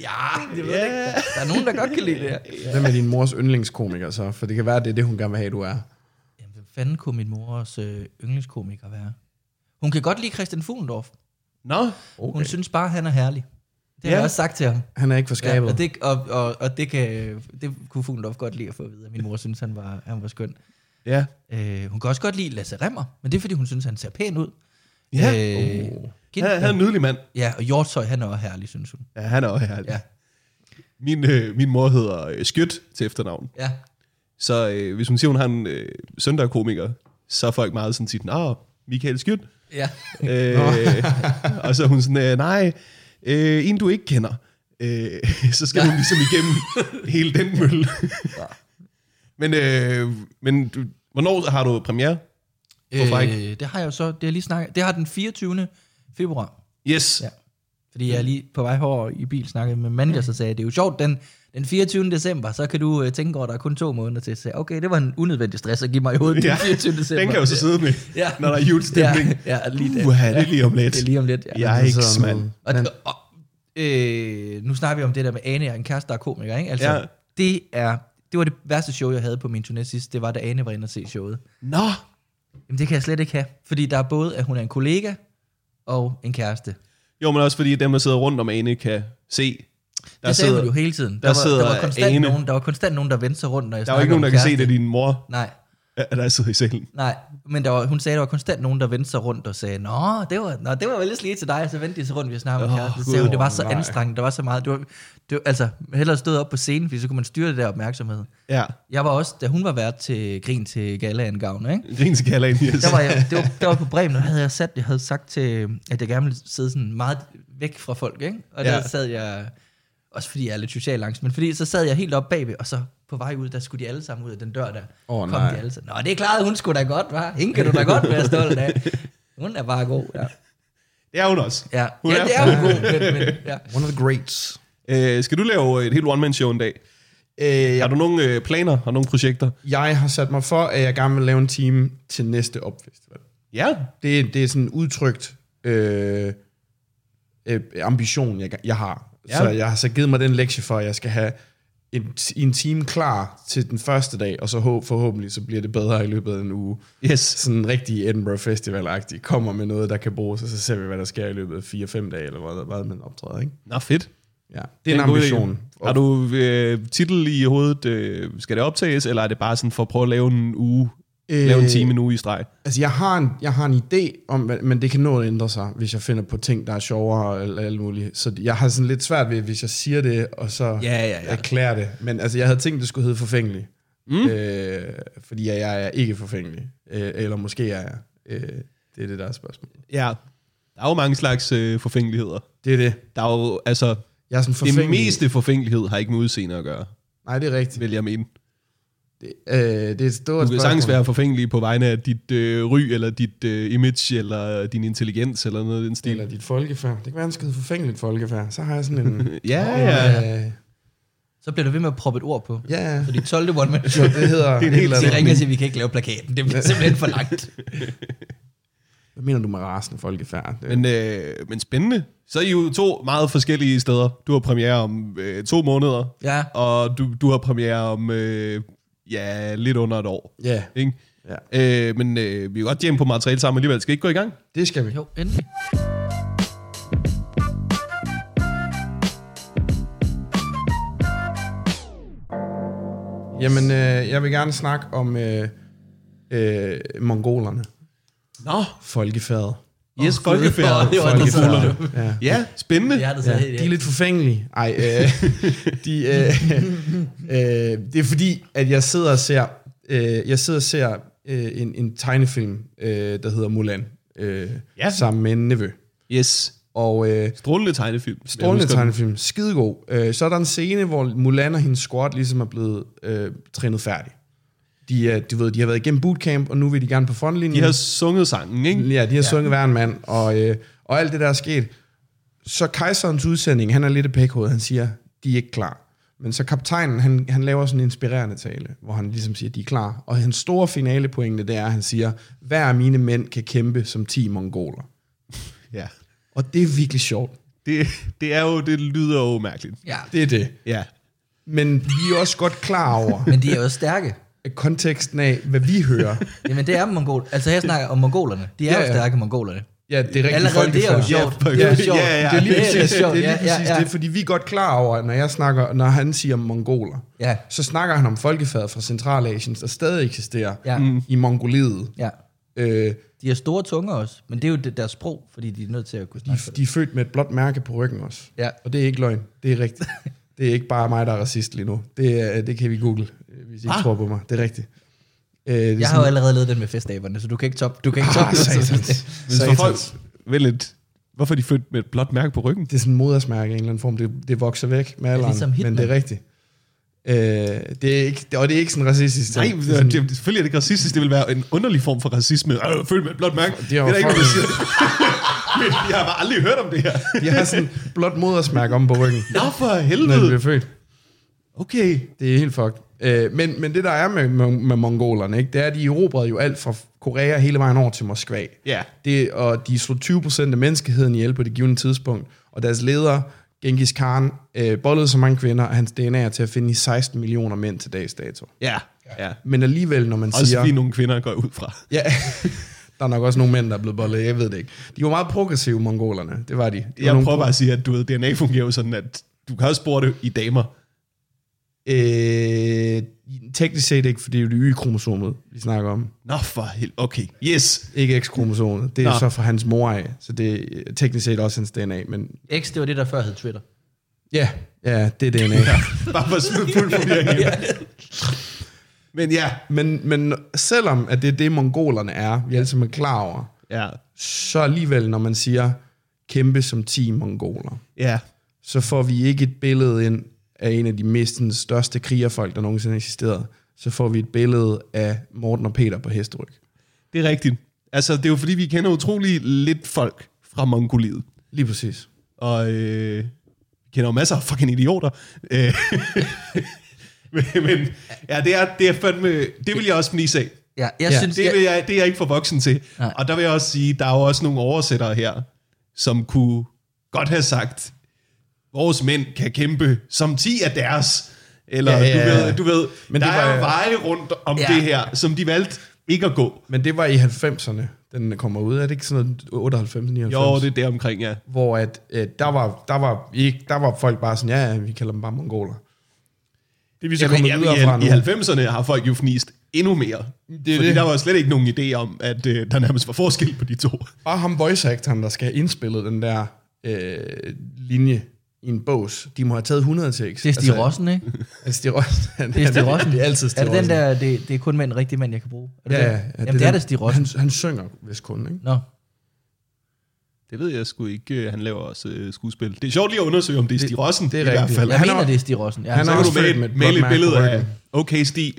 ja, jeg ved ikke. Der, der er nogen, der godt kan lide det her. Hvem er din mors yndlingskomiker så? For det kan være, at det er det, hun gerne vil have, du er. Jamen, hvad fanden kunne min mors øh, yndlingskomiker være? Hun kan godt lide Christian Fuglendorf. Nå, Okay. Hun synes bare, han er herlig. Det har Ja. jeg også sagt til ham. Han er ikke for Ja, skabet. og, det, og, og, og det, kan, det kunne Fuglendorf godt lide at få at vide. Min mor synes, han var, han var skøn. ja. Øh, hun kan også godt lide Lasse Remmer, men det er, fordi hun synes, han ser pæn ud. Ja. Øh, Oh. Han, han er en nydelig mand. Ja, og Hjortøj, han er også herlig, synes hun. Ja, han er også herlig. Ja. Min, øh, min mor hedder øh, Skjødt til efternavn. Ja, Så øh, hvis hun siger, hun har en øh, søndagkomiker, så er folk meget sådan tit, Nå, Michael Skjødt. ja. Øh, og så er hun sådan, øh, nej, øh, en du ikke kender. Øh, så skal hun ligesom igennem hele den mølle. men øh, men du, hvornår har du premiere? Fræk? Øh, det har jeg jo så, det har lige snakket. Det har den 24. februar. Yes. Ja. Fordi jeg er lige på vej herover i bil snakkede med manager, så sagde jeg, det er jo sjovt, den, den 24. december, så kan du øh, tænke over, at der er kun to måneder til. Så sagde, jeg, okay, det var en unødvendig stress at give mig i hovedet Ja, den 24. december. Den kan jo så sidde med, Ja. når der er julestemning. Ja, ja lige det. Uha, det er lige om lidt. Det er lige om lidt, ja. Jeg er ikke Så noget- mand. Og, Men- og, øh, nu snakker vi om det der med Ane og en kæreste, der er komiker, ikke? Altså, ja. det, er, det var det værste show, jeg havde på min turné sidst. Det var, da Ane var inde og se showet. Nå, Jamen, det kan jeg slet ikke have. Fordi der er både, at hun er en kollega og en kæreste. Jo, men også fordi dem, der sidder rundt om Ane, kan se. Der det sagde jo hele tiden. Der, var, sidder der, var konstant Ane. nogen, der var konstant nogen, der vendte sig rundt, når jeg Der er jo ikke nogen, der kan se, det er din mor, Nej, at der sidder i salen. nej. Men der var, hun sagde, der var konstant nogen, der vendte sig rundt og sagde, Nå, det var, nå, det var vel lige til dig, og så vendte de sig rundt, vi snakkede om Åh, kæreste. Så sagde hun, det var så anstrengende, der var så meget. Det var, det var, altså, hellere stået op på scenen, fordi så kunne man styre det der opmærksomhed. Ja, Jeg var også, da hun var vært til Grin til Galaen Gavn, ikke? Grins kalder ind, yes. Der var jeg, det var, der var på Bremen, og havde jeg sat, jeg havde sagt til, at jeg gerne ville sidde sådan meget væk fra folk, ikke? Og der Ja. sad jeg, også fordi jeg er lidt social angst, men fordi så sad jeg helt op bagved, og så på vej ud, der skulle de alle sammen ud af den dør der. Åh, Kom nej. de alle sammen. Nå, det er klart, hun skulle da godt, var. Hende kan du da godt være stolt af. Hun er bare god, ja. Det er hun også. Ja, Hun ja er- det er hun god, men, men ja. One of the greats. Øh, skal du lave et helt one-man-show en dag? Øh, Har du nogle øh, planer? Har du nogle projekter? jeg har sat mig for, at jeg gerne vil lave en team til næste opfestival. Ja. Det, det er sådan en udtrykt øh, øh, ambition, jeg, jeg har. Ja. Så jeg har så givet mig den lektie for, at jeg skal have en, en team klar til den første dag, og så håb, forhåbentlig så bliver det bedre i løbet af en uge. Yes. Sådan en rigtig Edinburgh Festival-agtig. Kommer med noget, der kan bruges, og så ser vi, hvad der sker i løbet af 4-5 dage, eller hvad, hvad man optræder, ikke? Nå, fedt. Ja, det er en god ambition. Har du øh, titel i hovedet? Øh, skal det optages, eller er det bare sådan for at prøve at lave en uge? Øh, lave en time en uge i streg? Altså, jeg har, en, jeg har en idé om, men det kan nå at ændre sig, hvis jeg finder på ting, der er sjovere eller alt muligt. Så jeg har sådan lidt svært ved, hvis jeg siger det, og så Ja, ja, ja. erklærer det. Men altså, jeg havde tænkt, det skulle hedde forfængelig. Mm. Øh, fordi jeg, jeg er ikke forfængelig. Øh, eller måske er jeg. Øh, det er det, der er spørgsmålet. Ja. Der er jo mange slags øh, forfængeligheder. Det er det. Der er jo, altså, Jeg er sådan det meste forfængelighed har ikke med udseende at gøre, Nej, det er rigtigt. vil jeg mene. Det, øh, det er et stort Du kan sagtens være forfængelig på vegne af dit øh, ry, eller dit øh, image, eller din intelligens, eller noget i den stil. Eller dit folkefærd. Det kan være, skal hedde forfængeligt folkefærd. Så har jeg sådan en... Ja, ja. Øh, Så bliver du ved med at proppe et ord på. ja, Så de 12. one man show, det hedder... Det er en helt de ringer og siger, vi kan ikke lave plakaten. Det bliver simpelthen for langt. Hvad mener du med rasende folkefærd? Det, Men, øh, men spændende. Så er I jo to meget forskellige steder. Du har premiere om øh, to måneder, Ja, og du, du har premiere om øh, ja, lidt under et år. ja, Ikke? ja, Øh, men øh, vi kan godt hjemme på materiale sammen alligevel. Skal vi ikke gå i gang? det skal vi. jo, endelig. Jamen, øh, jeg vil gerne snakke om øh, øh, mongolerne. Nå, Folkefærdet. yes, Åh, folkefærd. Det var folkefærd. Ja. Ja, spændende. Ja, det Ja, sagde de er lidt forfængelige. Ej, øh, de, øh, øh, det er fordi, at jeg sidder og ser, øh, jeg sidder og ser øh, en, en tegnefilm, øh, der hedder Mulan, øh, Ja. ja. sammen med en nevø. Yes. Og øh, Strålende tegnefilm. strålende tegnefilm, skidegod. Øh, så er der en scene, hvor Mulan og hendes squad ligesom er blevet øh, trænet færdig. De, er, du ved, de har været igennem bootcamp, og nu vil de gerne på frontlinjen. De har sunget sangen, ikke? Ja, de har sunget hver en mand, og, øh, og alt det, der er sket. Så kejserens udsending, han er lidt et pækhoved, han siger, de er ikke klar. Men så kaptajnen, han, han laver sådan en inspirerende tale, hvor han ligesom siger, de er klar. Og hans store finale pointe, det er, at han siger, hver af mine mænd kan kæmpe som 10 mongoler. Ja. Og det er virkelig sjovt. Det, det er jo, det lyder jo mærkeligt. Ja, Det er det. Ja. Men vi er også godt klar over men de er jo stærke. At konteksten af, hvad vi hører. Jamen, det er mongol. Altså, her snakker om mongolerne. De er Ja, jo ja. stærke, mongolerne. Ja, det er rigtig Allerede det er jo sjovt. Ja, Det er jo sjovt. ja, ja. Det er lige Det er præcis, sjovt. det, er Ja, lige ja, præcis ja. det, fordi vi er godt klar over, når jeg snakker, når han siger mongoler, Ja, så snakker han om folkefærd fra Centralasien, der stadig eksisterer ja, Mm. i Mongoliet. ja. Øh, De har store tunger også, men det er jo deres sprog, fordi de er nødt til at kunne de, snakke det. de er født med et blåt mærke på ryggen også. Ja. Og det er ikke løgn, det er rigtigt. det er ikke bare mig, der er racist lige nu. Det, det kan vi google, hvis I ikke Ah. tror på mig. Det er rigtigt. Øh, det er Jeg har jo allerede lavet den med festaberne, så du kan ikke toppe du kan ikke Ah, toppe satans. Men for folk, vel lidt, hvorfor er de født med et blåt mærke på ryggen? Det er sådan en modersmærke i en eller anden form. Det, det vokser væk med alderen, ligesom Hitler. men det er rigtigt. Øh, det er ikke, og det er ikke sådan racistisk. Nej, det, Det er sådan- det, selvfølgelig er det ikke racistisk. Det vil være en underlig form for racisme. Øh, følg med et blåt mærke. Det er jo der ikke noget, siger. jeg har bare aldrig hørt om det her. De har sådan blot modersmærke om på ryggen, Nå for når de helvede. bliver født. Okay. Det er helt fucked. Øh, men, men det der er med, med, med mongolerne, ikke, det er, at de erobrede jo alt fra Korea hele vejen over til Moskva. Ja. Det, og de slog 20% af menneskeheden ihjel på det givende tidspunkt. Og deres leder, Genghis Khan, øh, bollede så mange kvinder, at hans DNA er til at finde i 16 millioner mænd til dags dato. Ja. ja. Men alligevel, når man Også siger... fordi nogle kvinder går ud fra. Ja, der er nok også nogle mænd, der er blevet bollet, jeg ved det ikke. De var meget progressive, mongolerne. Det var de. de var Jeg prøver bare at sige, at du ved, DNA fungerer jo sådan, at du kan også spore det i damer. Øh, teknisk set ikke, for det er jo det Y-kromosomet, vi snakker om. Nå for helvede. Okay. Yes. Ikke X-kromosomet. Det er Nå. så fra hans mor af, så det er teknisk set også hans DNA. Men X, det var det, der før hed Twitter. ja, ja det er DNA. Bare for fuld ja. Men ja. men, men selvom at det er det, mongolerne er, vi er alle sammen klar over, Ja. så alligevel, når man siger kæmpe som 10 mongoler, Ja. så får vi ikke et billede ind af en af de mest sådan, største krigerfolk, der nogensinde har eksisteret. Så får vi et billede af Morten og Peter på hesteryg. Det er rigtigt. Altså, det er jo fordi, vi kender utrolig lidt folk fra Mongoliet. Lige præcis. Og øh, vi kender jo masser af fucking idioter. Øh, men, men ja, det er, det er fandme... Det vil jeg også fnise af. Ja, jeg Ja, synes, Det, vil jeg, det er jeg ikke for voksen til. Nej. Og der vil jeg også sige, der er jo også nogle oversættere her, som kunne godt have sagt, vores mænd kan kæmpe som 10 af deres. Eller Ja, ja, du ja. ved, du ved Men der det er var- jo veje rundt om Ja. det her, som de valgte ikke at gå. Men det var i 90'erne, den kommer ud. Er det ikke sådan noget 98, 99? Jo, det er der omkring, ja. Hvor at, øh, der, var, der, var ikke, der var folk bare sådan, ja, ja, vi kalder dem bare mongoler. Det er vi så Jamen, kommet videre i, fra. I 90'erne har folk jo fnist endnu mere. Det er fordi det. der var slet ikke nogen idé om, at øh, der nærmest var forskel på de to. Bare ham voice actoren, der skal have indspillet den der øh, linje i en bås. De må have taget 100 takes. det er Stig Rossen, ikke? Altså, Stig Rossen. Han, Det er Stig Rossen. Det er altid Stig Er det den der, det, det er kun mænd, rigtige mænd, jeg kan bruge? Er det Ja, ja, ja, Jamen, det er den- det Stig Rossen. Han, han synger vist kun, ikke? Nå, Det ved jeg sgu ikke. Han laver også øh, skuespil. Det er sjovt lige at undersøge, om det er Stig Rossen. det er i hvert rigtigt. fald. jeg Han mener, er- det er Stig Rossen. Ja, han Så er kan også du male, med et et billede af, okay Stig,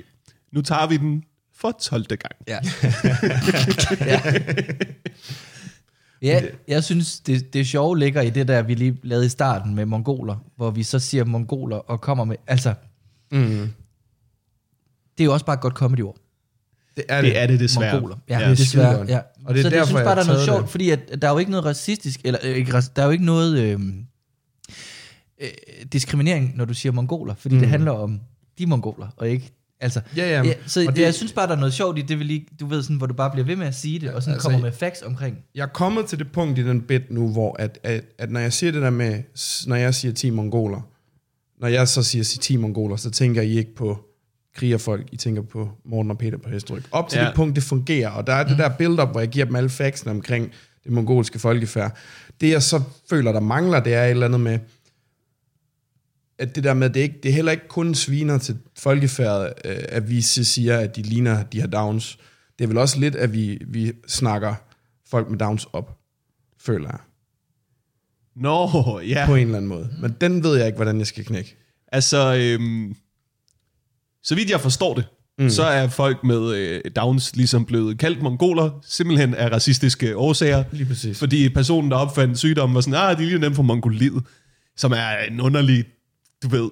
nu tager vi den for 12. gang. Ja. ja. Ja, jeg synes, det, det sjove ligger i det der, vi lige lavede i starten med mongoler, hvor vi så siger mongoler og kommer med, altså, Mm. det er jo også bare et godt comedy-ord. Det er det. Det er det desværre. Mongoler. Ja, Ja. desværre. Ja. Og det er så derfor, jeg synes bare, der er noget sjovt, det. fordi at, der er jo ikke noget racistisk, eller øh, ikke, der er jo ikke noget øh, øh, diskriminering, når du siger mongoler, fordi mm. det handler om de mongoler, og ikke, altså, Ja, ja. ja, så og det, jeg synes bare, der er noget sjovt i det, vil lige, du ved sådan, hvor du bare bliver ved med at sige det, og sådan altså, kommer med facts omkring. Jeg er kommet til det punkt i den bit nu, hvor at, at, at når jeg siger det der med, når jeg siger 10 mongoler, når jeg så siger 10 mongoler, så tænker I ikke på krigerfolk, I tænker på Morten og Peter på hestryg. Op til Ja. ja. det punkt, det fungerer, og der er det der build-up, hvor jeg giver dem alle factsene omkring det mongolske folkefærd. Det jeg så føler, der mangler, det er et eller andet med, at det der med, det er, ikke, det er heller ikke kun sviner til folkefærd, øh, at vi siger, at de ligner de her downs. Det er vel også lidt, at vi, vi snakker folk med downs op, føler jeg, Nå, ja. på en eller anden måde. Men den ved jeg ikke, hvordan jeg skal knække. Altså, øhm, så vidt jeg forstår det, mm. så er folk med øh, Downs ligesom blevet kaldt mongoler, simpelthen af racistiske årsager. Lige præcis. Fordi personen, der opfandt sygdommen, var sådan, ah, de er lige dem fra Mongoliet, som er en underlig, du ved,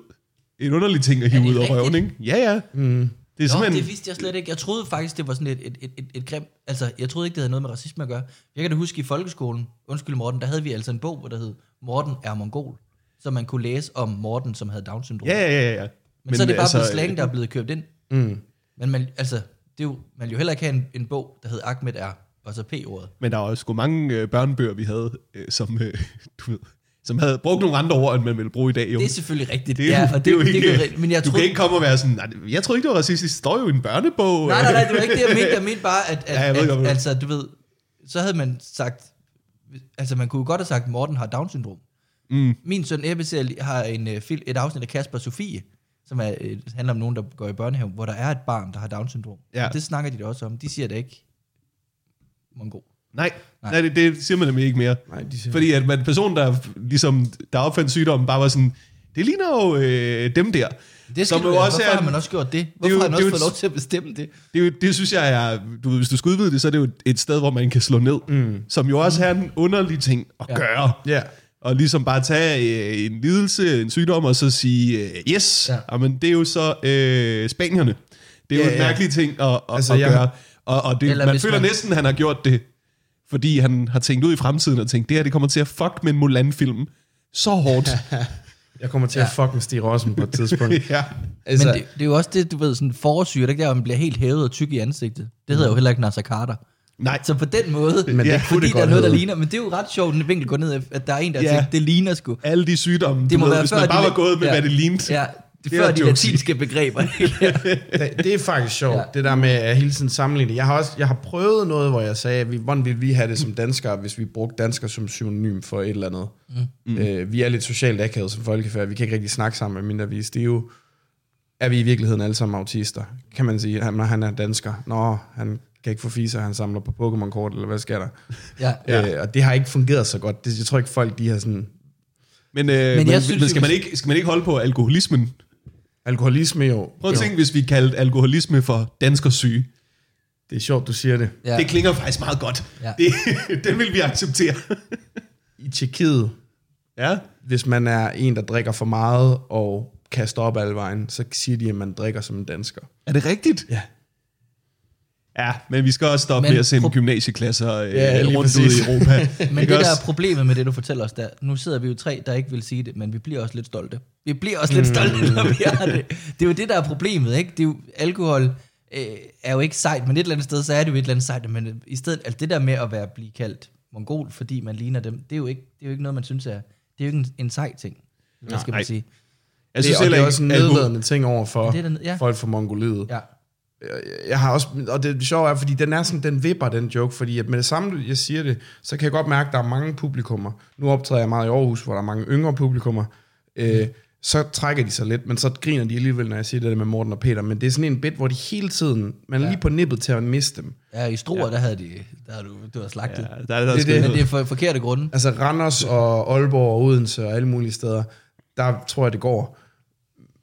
en underlig ting at hive ud af røven, ikke? Ja, ja. Mm. Det er Nå, simpelthen... det vidste jeg slet ikke. Jeg troede faktisk, det var sådan et, et, et, et, et grim... Altså, jeg troede ikke, det havde noget med racisme at gøre. Jeg kan da huske i folkeskolen, undskyld Morten, der havde vi altså en bog, hvor der hed Morten er mongol. Så man kunne læse om Morten, som havde Down-syndrom. Ja, ja, ja, ja. Men, Men så er det bare altså, blevet slang, der er blevet købt ind. Mm. Men man, altså, det er jo, man jo heller ikke have en, en bog, der hed Ahmed er, og så P-ordet. Men der var jo sgu mange øh, børnebøger, vi havde, øh, som, øh, du ved, som havde brugt nogle andre ord, end man ville bruge i dag. Jo. Det er selvfølgelig rigtigt. Det er, ja, og det er jo ikke, det, det, men jeg du troede, kan ikke komme og være sådan, nej, jeg tror ikke, det var racistisk, det står jo i en børnebog. Nej, nej, nej, det var ikke det, jeg mente. Jeg mente bare, at, at, Ja, jeg ved at, du- altså, du ved, så havde man sagt, altså man kunne godt have sagt, Morten har Down-syndrom. Mm. Min søn Ebbe har en, fil, et afsnit af Kasper og Sofie, som er, uh, handler om nogen, der går i børnehave, hvor der er et barn, der har Down-syndrom. Ja. Og det snakker de da også om. De siger det ikke mongol. Nej, Nej. nej. det, det siger man nemlig ikke mere. Nej, de siger... Fordi at man, personen, der, ligesom, der opfandt sygdommen, bare var sådan, det ligner jo øh, dem der. Det skal Som du, jo også Hvorfor har man også gjort det? Hvorfor jo- har det er også jo fået et- lov til at bestemme det? Det, jo, det synes jeg er, du hvis du skal udvide det, så er det jo et sted, hvor man kan slå ned, mm. som jo også er en underlig ting at Ja. gøre. Ja. Og ligesom bare tage øh, en lidelse, en sygdom, og så sige, øh, yes, Ja. ja. Jamen, det er jo så øh, spanierne. Det er jo Ja, en ja. mærkelig ting at, at, Altså, at gøre. Og, og det, Eller man føler man- næsten, at han har gjort det, fordi han har tænkt ud i fremtiden og tænkt, det her det kommer til at fuck med en Mulan-film så hårdt. Jeg kommer til Ja. at fuck med Stig Rossen på et tidspunkt. ja. altså, Men det, det, er jo også det, du ved, sådan er ikke der, hvor man bliver helt hævet og tyk i ansigtet. Det hedder jo heller ikke Nasser Carter. Nej, Så på den måde, Men det ja, kunne fordi det der er noget, der hedde. ligner, men det er jo ret sjovt, den vinkel går ned, at der er en, der Ja. tænker, det ligner sgu. alle de sygdomme, Det må ved, være hvis før man bare var gået med, ja. hvad det lignede. Ja, det før de latinske begreber. det, det er faktisk sjovt, Ja. det der med at hele tiden sammenligne. Jeg har også jeg har prøvet noget, hvor jeg sagde, at vi, hvordan ville vi have det som danskere, hvis vi brugte dansker som synonym for et eller andet. Mm. Øh, vi er lidt socialt akavet som folkefærd. Vi kan ikke rigtig snakke sammen, medmindre vi er stive. Er vi i virkeligheden alle sammen autister? Kan man sige, at han er dansker? Nå, han kan ikke få fiser, han samler på Pokémon-kort, eller hvad sker der? ja. Ja. Øh, og det har ikke fungeret så godt. Det, jeg tror ikke, folk de har sådan... Men, øh, jeg men, men, synes men skal, man ikke, skal man ikke holde på alkoholismen? Alkoholisme jo. Prøv at tænke, hvis vi kaldte alkoholisme for danskersyge. Det er sjovt, du siger det. Ja. Det klinger faktisk meget godt. Ja. Det, den vil vi acceptere. I Tjekkiet, ja. hvis man er en, der drikker for meget og kaster op alle vejen, så siger de, at man drikker som en dansker. Er det rigtigt? Ja. Ja, men vi skal også stoppe Men med at sende pro- gymnasieklasser øh, Ja, rundt ud i Europa. Men det, der også? er problemet med det, du fortæller os der, nu sidder vi jo tre, der ikke vil sige det, men vi bliver også lidt stolte. Vi bliver også lidt stolte, når vi har det. Det er jo det, der er problemet, ikke? Det er jo, alkohol øh, er jo ikke sejt, men et eller andet sted, så er det jo et eller andet sejt. Men øh, i stedet, altså det der med at være blive kaldt mongol, fordi man ligner dem, det er jo ikke, det er jo ikke noget, man synes er, det er jo ikke en, en sej ting. Hvad skal Nej. man sige? Jeg det, og det er ikke, også en nedladende ting over for det er den- ja. folk fra Mongoliet. Ja. Jeg, jeg har også, og det sjove er, fordi den er sådan, den vipper, den joke, fordi at med det samme, jeg siger det, så kan jeg godt mærke, at der er mange publikummer. Nu optræder jeg meget i Aarhus, hvor der er mange yngre publikummer. Øh, så trækker de sig lidt, men så griner de alligevel, når jeg siger det der med Morten og Peter. Men det er sådan en bit, hvor de hele tiden, man er Ja. lige på nippet til at miste dem. ja, i Struer, ja. der havde de, der havde du, du havde slagtet. Ja, der, er der Det er det, Men det er for forkerte grunde. Altså Randers og Aalborg og Odense og alle mulige steder, der tror jeg, det går.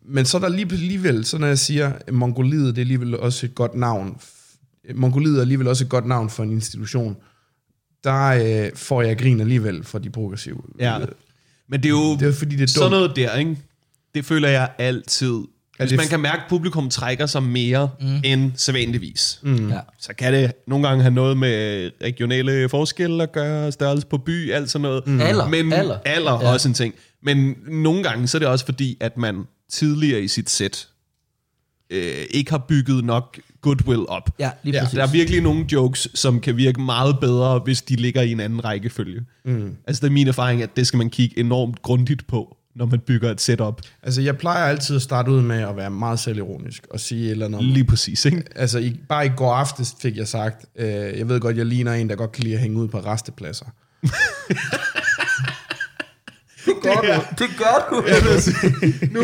Men så er der lige, alligevel, så når jeg siger, at Mongoliet det er alligevel også et godt navn. Mongoliet er alligevel også et godt navn for en institution. Der øh, får jeg grin alligevel fra de progressive. Ja. Men det er jo Det er fordi, det er sådan noget der, ikke? Det føler jeg altid. Hvis man kan mærke, at publikum trækker sig mere mm. end sædvanligvis, Mm. Ja. så kan det nogle gange have noget med regionale forskelle at gøre, størrelse på by, alt sådan noget. Mm. Alder, Men alder. alder ja. også en ting. Men nogle gange, så er det også fordi, at man tidligere i sit sæt øh, ikke har bygget nok goodwill op. Ja, lige Ja, præcis. der er virkelig nogle jokes, som kan virke meget bedre, hvis de ligger i en anden rækkefølge. Mm. Altså det er min erfaring, at det skal man kigge enormt grundigt på, når man bygger et setup. Altså jeg plejer altid at starte ud med at være meget selvironisk og sige et eller andet. Lige præcis, ikke? Altså i, bare i går aftes fik jeg sagt, øh, jeg ved godt, jeg ligner en, der godt kan lide at hænge ud på restepladser. Det gør du. Det gør du. Jeg vil sige, nu,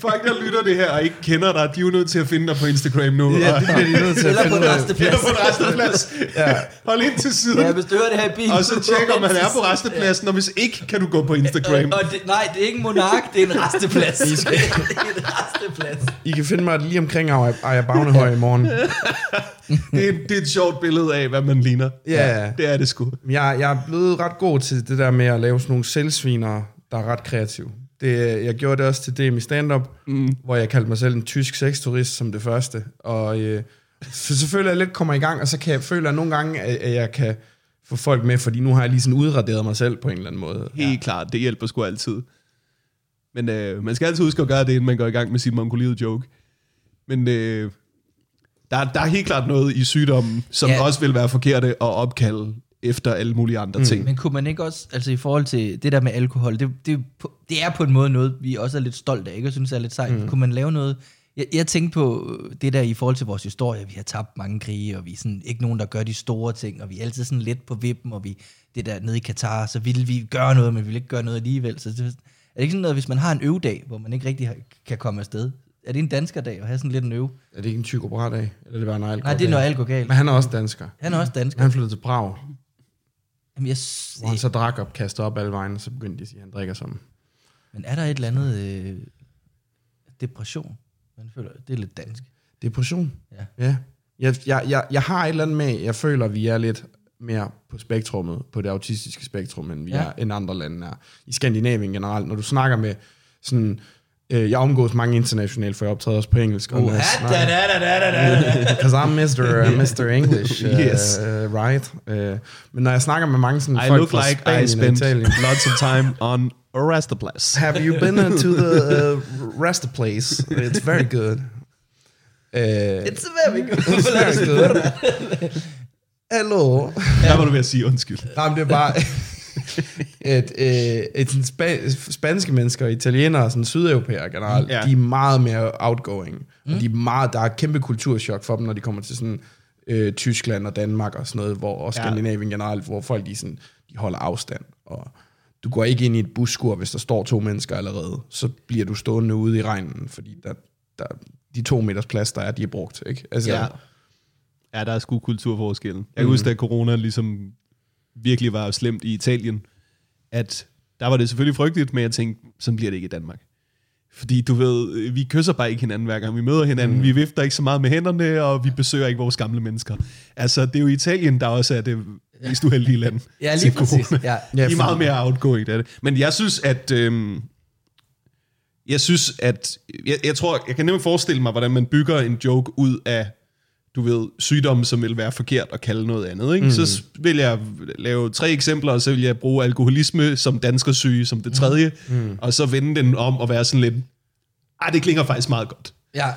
folk, der lytter det her og ikke kender dig, de er jo nødt til at finde dig på Instagram nu. og, det bliver de nødt til at finde resteplads. Eller på en resteplads. Ja. Hold ind til siden. Ja, hvis du hører det her i bilen. og så tjek, om han er på restepladsen, og hvis ikke, kan du gå på Instagram. Og, det, nej, det er ikke en monark, det er en resteplads. det er en resteplads. I kan finde mig lige omkring Ejer Bagnehøj i morgen. Det er, det er et sjovt billede af, hvad man ligner. Ja. Det er det sgu. Jeg, jeg er blevet ret god til det der med at lave sådan nogle selvsviner, der er ret kreative. Det, jeg gjorde det også til DM i stand-up, mm. hvor jeg kaldte mig selv en tysk sexturist som det første. Og øh, så selvfølgelig jeg lidt kommer i gang, og så kan jeg føle, at nogle gange, at, at jeg kan få folk med, fordi nu har jeg lige sådan udraderet mig selv på en eller anden måde. Helt ja. klart, det hjælper sgu altid. Men øh, man skal altid huske at gøre det, inden man går i gang med sin mongoliet joke. Men øh, der, der er helt klart noget i sygdommen, som Ja. også vil være forkerte at opkalde efter alle mulige andre mm. ting. Men kunne man ikke også, altså i forhold til det der med alkohol, det, det, er på- det er på en måde noget, vi også er lidt stolt af, ikke? Og synes er lidt sejt. Mm. Kunne man lave noget... Jeg, jeg tænkte på det der i forhold til vores historie, vi har tabt mange krige, og vi er sådan, ikke nogen, der gør de store ting, og vi er altid sådan lidt på vippen, og vi, det der nede i Katar, så ville vi gøre noget, men vi vil ikke gøre noget alligevel. Så det, er det ikke sådan noget, hvis man har en øvedag, hvor man ikke rigtig har, kan komme afsted? Er det en danskerdag at have sådan lidt en øve? Er det ikke en Tycho Brahe-dag? Eller er det bare en alkohol Nej, det er går galt. Men han er også dansker. Han er også dansker. Han flyttede til Prag, Jamen, jeg, hvor han så drak op, kastede op alle vejen, og så begyndte de at sige, at han drikker som. Men er der et eller andet øh, depression? føler, det er lidt dansk. Depression. Ja. Ja. Jeg, jeg, jeg, jeg har et eller andet med, jeg føler, at vi er lidt mere på spektrummet, på det autistiske spektrum, end vi ja. er, end andre lande er. I Skandinavien generelt, når du snakker med sådan, øh, jeg omgås mange internationalt, for jeg optræder også på engelsk. Uh, da, da, da, da, da. Because I'm Mr. Uh, Mr. English, uh, Yes. uh, right? Uh, men når jeg snakker med mange sådan I folk look fra like Spanien I spent Italien, lots of time on Arrestablas. Have you been to the uh, rest place? It's very good. Uh, It's very good. it's very good. Hello. Der var du ved at sige undskyld. Nej, men det er bare... et, øh, sådan spa- spanske mennesker italienere, sådan sydeuropæere generelt, Ja. ja. de er meget mere outgoing. Mm. Og de er meget, der er kæmpe kulturschok for dem, når de kommer til sådan øh, Tyskland og Danmark og sådan noget, hvor, og Ja. Skandinavien generelt, hvor folk de, sådan, de holder afstand. Og du går ikke ind i et busskur, hvis der står to mennesker allerede. Så bliver du stående ude i regnen, fordi der, der, de to meters plads, der er, de er brugt. Ikke? Altså, Ja. Ja, der er sgu kulturforskellen. Jeg kan huske, da corona ligesom virkelig var slemt i Italien, at der var det selvfølgelig frygteligt, men jeg tænkte, sådan bliver det ikke i Danmark. Fordi du ved, vi kysser bare ikke hinanden hver gang vi møder hinanden. Mm. Vi vifter ikke så meget med hænderne, og vi besøger ikke vores gamle mennesker. Altså, det er jo Italien, der også er det mest uheldige land. Ja, lige præcis. Ja. Ja, de er meget mere outgoing af det. Men jeg synes, at... Øhm, jeg synes, at... Jeg, jeg tror, jeg kan nemlig forestille mig, hvordan man bygger en joke ud af, du ved, sygdomme, som vil være forkert at kalde noget andet. Ikke? Mm. Så vil jeg lave tre eksempler, og så vil jeg bruge alkoholisme som danskersyge som det tredje, mm. og så vende den om og være sådan lidt... Ej, det klinger faktisk meget godt. Ja.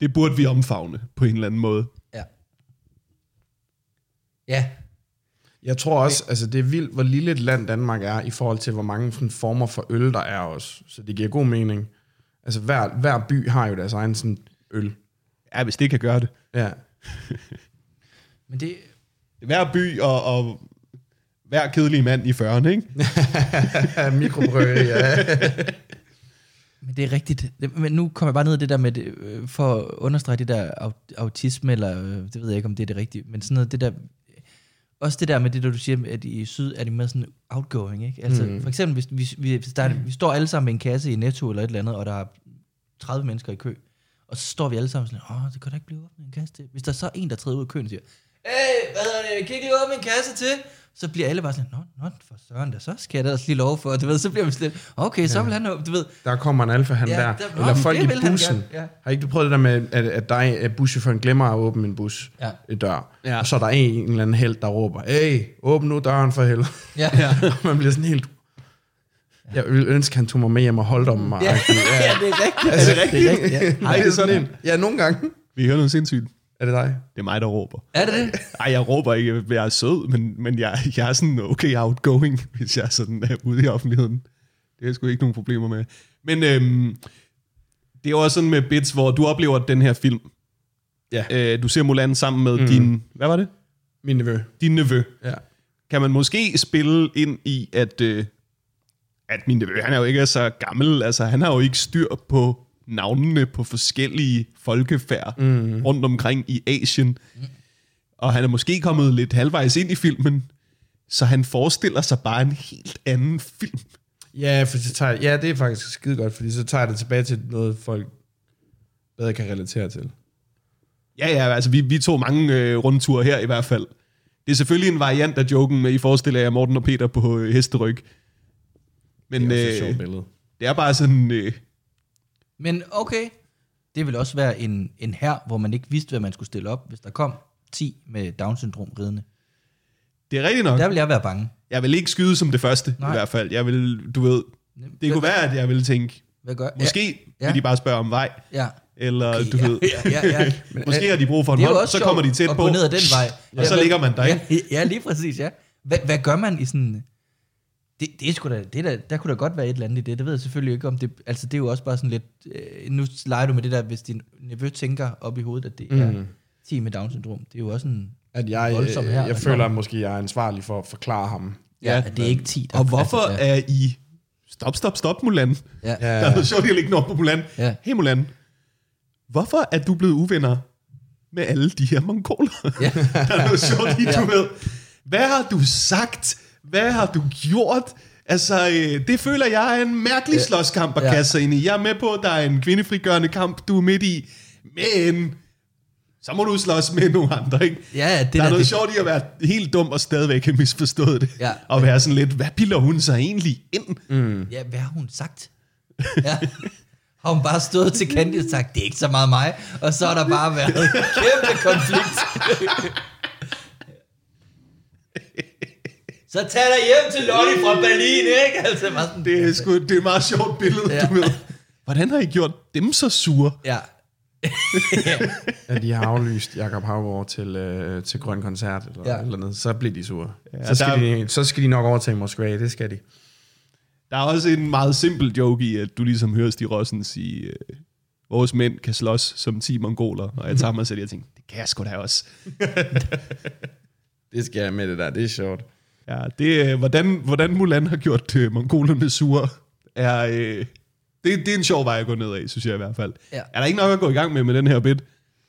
Det burde vi omfavne på en eller anden måde. Ja. Ja. Jeg tror også, altså det er vildt, hvor lille et land Danmark er, i forhold til, hvor mange former for øl, der er også. Så det giver god mening. Altså hver, hver by har jo deres egen sådan øl. Ja, hvis det kan gøre det. Ja. Men det, Hver by og, og hver kedelig mand i 40'erne, ikke? Mikrobryggeri, ja. men det er rigtigt. Det, men nu kommer jeg bare ned i det der med, det, øh, for at understrege det der au- autisme, eller øh, det ved jeg ikke, om det er det rigtige, men sådan noget, det der, også det der med det, der du siger, med, at i syd er de mere sådan outgoing, ikke? Altså mm. for eksempel, hvis, hvis, vi, hvis der er, vi står alle sammen med en kasse i Netto eller et eller andet, og der er 30 mennesker i kø, og så står vi alle sammen sådan, åh, det kan da ikke blive åbnet en kasse til. Hvis der så er en, der træder ud af køen og siger, hey, hvad hedder det, kan ikke lige åbne en kasse til? Så bliver alle bare sådan, nå, nå for søren, da, så skal jeg da også lige lov for, du ved, så bliver vi sådan okay, så vil han, åbne," du ved, Der kommer en alfa han Ja, der. der- Eller Nå, folk i bussen. ja. Har ikke du prøvet det der med, at, at dig, at buschaufføren glemmer at åbne en bus Ja. ja. dør? Ja. Og så er der en, en eller anden held, der råber, hey, åbn nu døren for helvede. ja, Ja. Og man bliver sådan helt... Jeg ville ønske, han tog mig med hjem og holdt om mig. ja, Ja. ja, det er rigtigt. Er det Det er rigtigt, ja. Nej, det er sådan en. Ja, nogle gange. Vi hører noget sindssygt. Er det dig? Det er mig, der råber. Er det det? Ej, jeg råber ikke, at jeg er sød, men, men jeg, jeg er sådan okay outgoing, hvis jeg er sådan er ude i offentligheden. Det er jeg sgu ikke nogen problemer med. Men øhm, det er jo også sådan med bits, hvor du oplever den her film. Ja. Øh, du ser Mulan sammen med mm. din, hvad var det? Min nevø. Din nevø. Ja. Kan man måske spille ind i, at, øh, at min nevø, han er jo ikke så gammel, altså han har jo ikke styr på navnene på forskellige folkefærd mm. rundt omkring i Asien. Og han er måske kommet lidt halvvejs ind i filmen, så han forestiller sig bare en helt anden film. Ja, for så tager, ja, det er faktisk skide godt, fordi så tager det tilbage til noget, folk bedre kan relatere til. Ja, ja, altså vi, vi tog mange øh, rundture her i hvert fald. Det er selvfølgelig en variant af joken, med I forestiller jer Morten og Peter på øh, hesteryg. Men Det er også et øh, sjovt billede. det er bare sådan... Øh, Men okay, det vil også være en, en her, hvor man ikke vidste, hvad man skulle stille op, hvis der kom 10 med Down-syndrom ridende. det er rigtigt nok. Der vil jeg være bange. Jeg vil ikke skyde som det første, Nej. Nej. i hvert fald. Jeg vil, du ved, det kunne være, at jeg ville tænke, Hvad gør måske Ja. ja. vil de bare spørge om vej, Ja. eller Okay, du ja, ved, ja, ja, ja. måske har de brug for en Det er jo hånd, også så kommer de tæt at på, gå ned ad den vej. og så ligger man der, ja, ikke? ja, lige præcis, ja. Hvad, hvad gør man i sådan... Det, det er sgu da, det er da, der kunne da godt være et eller andet i det. Det ved jeg selvfølgelig ikke om det... Altså, det er jo også bare sådan lidt... Øh, nu leger du med det der, hvis din nevø tænker op i hovedet, at det mm. er 10 med Down-syndrom. Det er jo også en... At jeg, Voldsom øh, her, jeg der føler at måske, jeg er ansvarlig for at forklare ham. Ja, at det er ikke 10. Der Og hvorfor altså, ja. er I... Stop, stop, stop, Mulan. Ja. Der er noget sjovt, jeg lægger op på Mulan. Ja. Hey Mulan, hvorfor er du blevet uvenner med alle de her mongoler? Ja. Der er noget sjovt i, Ja. du ved. Hvad har du sagt? Hvad har du gjort? Altså, øh, det føler jeg er en mærkelig slåskamp at Ja. kaste sig ind i. Jeg er med på, at der er en kvindefrigørende kamp, du er midt i. Men så må du slås med nogle andre, ikke? Ja, det der er der, noget det, sjovt i at være helt dum og stadigvæk have misforstået det. Ja. Og være sådan lidt, hvad piller hun sig egentlig ind? Ja, hvad har hun sagt? Ja. Har hun bare stået til Candy og sagt, det er ikke så meget mig, og så har der bare været en kæmpe konflikt. Så tag dig hjem til Lottie fra Berlin, ikke? Altså, bare sådan, Det er, sgu, det er et meget sjovt billede, Ja. du ved. Hvordan har I gjort dem så sure? ja. Ja, de har aflyst Jakob Havgård til, øh, til Grøn Koncert eller, Ja. eller noget. Så bliver de sure. Ja, Ja, så, skal der- de, så skal de nok overtage Moskva, det skal de. Der er også en meget simpel joke i, at du ligesom hører Stig Rossen sige, øh, vores mænd kan slås som 10 mongoler. Og jeg tager mig selv og jeg tænker, det kan jeg sgu da også. Det skal jeg med det der, det er sjovt. Ja, det, øh, hvordan, hvordan Mulan har gjort øh, mongolerne sure, er, øh, det, det er en sjov vej at gå ned af, synes jeg i hvert fald. Ja. Er der ikke nok at gå i gang med med den her bit?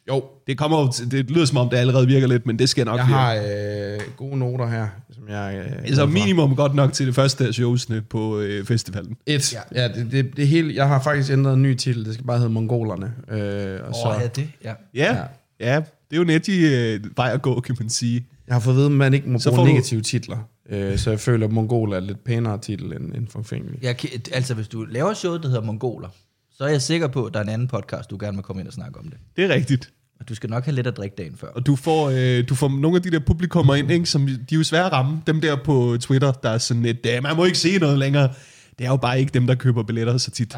Jo, Det, kommer jo til, det lyder som om, det allerede virker lidt, men det skal nok jeg virke. har øh, gode noter her, som jeg... Øh, Altså minimum godt nok til det første af showsene på øh, festivalen. Et. Ja, ja det, det, det hele, jeg har faktisk ændret en ny titel, det skal bare hedde Mongolerne. Øh, og Åh, så, ja, det, ja. Ja, ja. ja det er jo en edgy øh, vej at gå, kan man sige. Jeg har fået at vide, at man ikke må Så bruge får du- negative titler. Øh, så jeg føler, at Mongol er et lidt pænere titel end, end forfængelig. Jeg, kan- altså, hvis du laver showet, der hedder Mongoler, så er jeg sikker på, at der er en anden podcast, du gerne vil komme ind og snakke om det. Det er rigtigt. Og du skal nok have lidt at drikke dagen før. Og du får, øh, du får nogle af de der publikummer ind, ikke, som de er jo svære at ramme. Dem der på Twitter, der er sådan lidt, "Ja, man må ikke se noget længere. Det er jo bare ikke dem, der køber billetter så tit.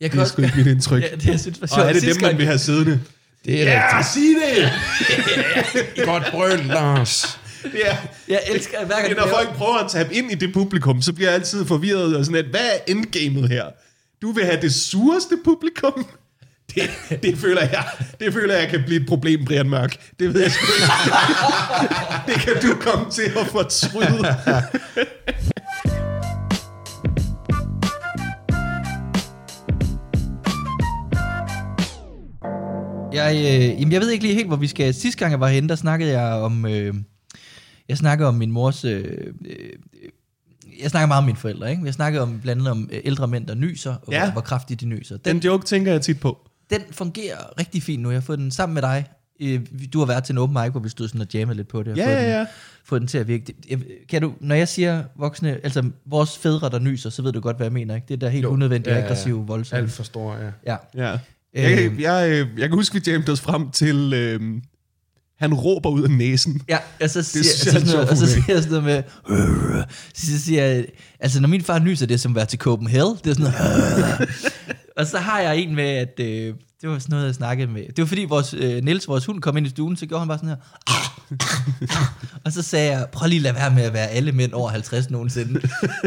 Jeg Det er sgu ikke mit indtryk. Ja, det jeg synes var sjovt. Og er det dem, man vil have siddende? Det er Ja, sig det! rigtigt. Godt brøl, Lars. Det er, Jeg elsker, at hver gang når laver- folk prøver at tabe ind i det publikum, så bliver jeg altid forvirret og sådan lidt, hvad er endgamet her? Du vil have det sureste publikum? Det, det, føler jeg, det føler jeg kan blive et problem, Brian Mørk. Det ved jeg sgu ikke. Det kan du komme til at fortryde. Jeg, øh, jamen, jeg ved ikke lige helt, hvor vi skal. Sidste gang jeg var henne, der snakkede jeg om... Øh, jeg snakkede om min mors... Øh, øh, jeg snakker meget om mine forældre, ikke? Jeg snakkede om, blandt andet om øh, ældre mænd, der nyser, og Ja. ja. hvor, hvor kraftigt de nyser. Den, Den joke tænker jeg tit på. den fungerer rigtig fint nu. Jeg har fået den sammen med dig. Øh, Du har været til en open mic, hvor vi stod sådan og jammede lidt på det. og Ja, fået ja, den- ja. Fået den til at virke. Kan du, når jeg siger voksne, altså vores fædre, der nyser, så ved du godt, hvad jeg mener, ikke? Det er der helt Jo. unødvendigt Ja, ja, ja. voldsomme. Alt for stor, ja. Ja. Ja. Jeg, Øh. jeg, jeg kan huske, vi jammed os frem til, øh, han råber ud af næsen. Ja, og så siger, synes så jeg sådan noget, og så siger jeg sådan noget med, så siger jeg, altså når min far nyser, det er som at være til Copenhagen, det er sådan noget, og så har jeg en med, at øh, det var sådan noget, jeg snakkede med, det var fordi vores, øh, Niels, vores hund, kom ind i stuen, så gjorde han bare sådan her, og så sagde jeg, prøv lige at lade være med at være alle mænd over 50 nogensinde,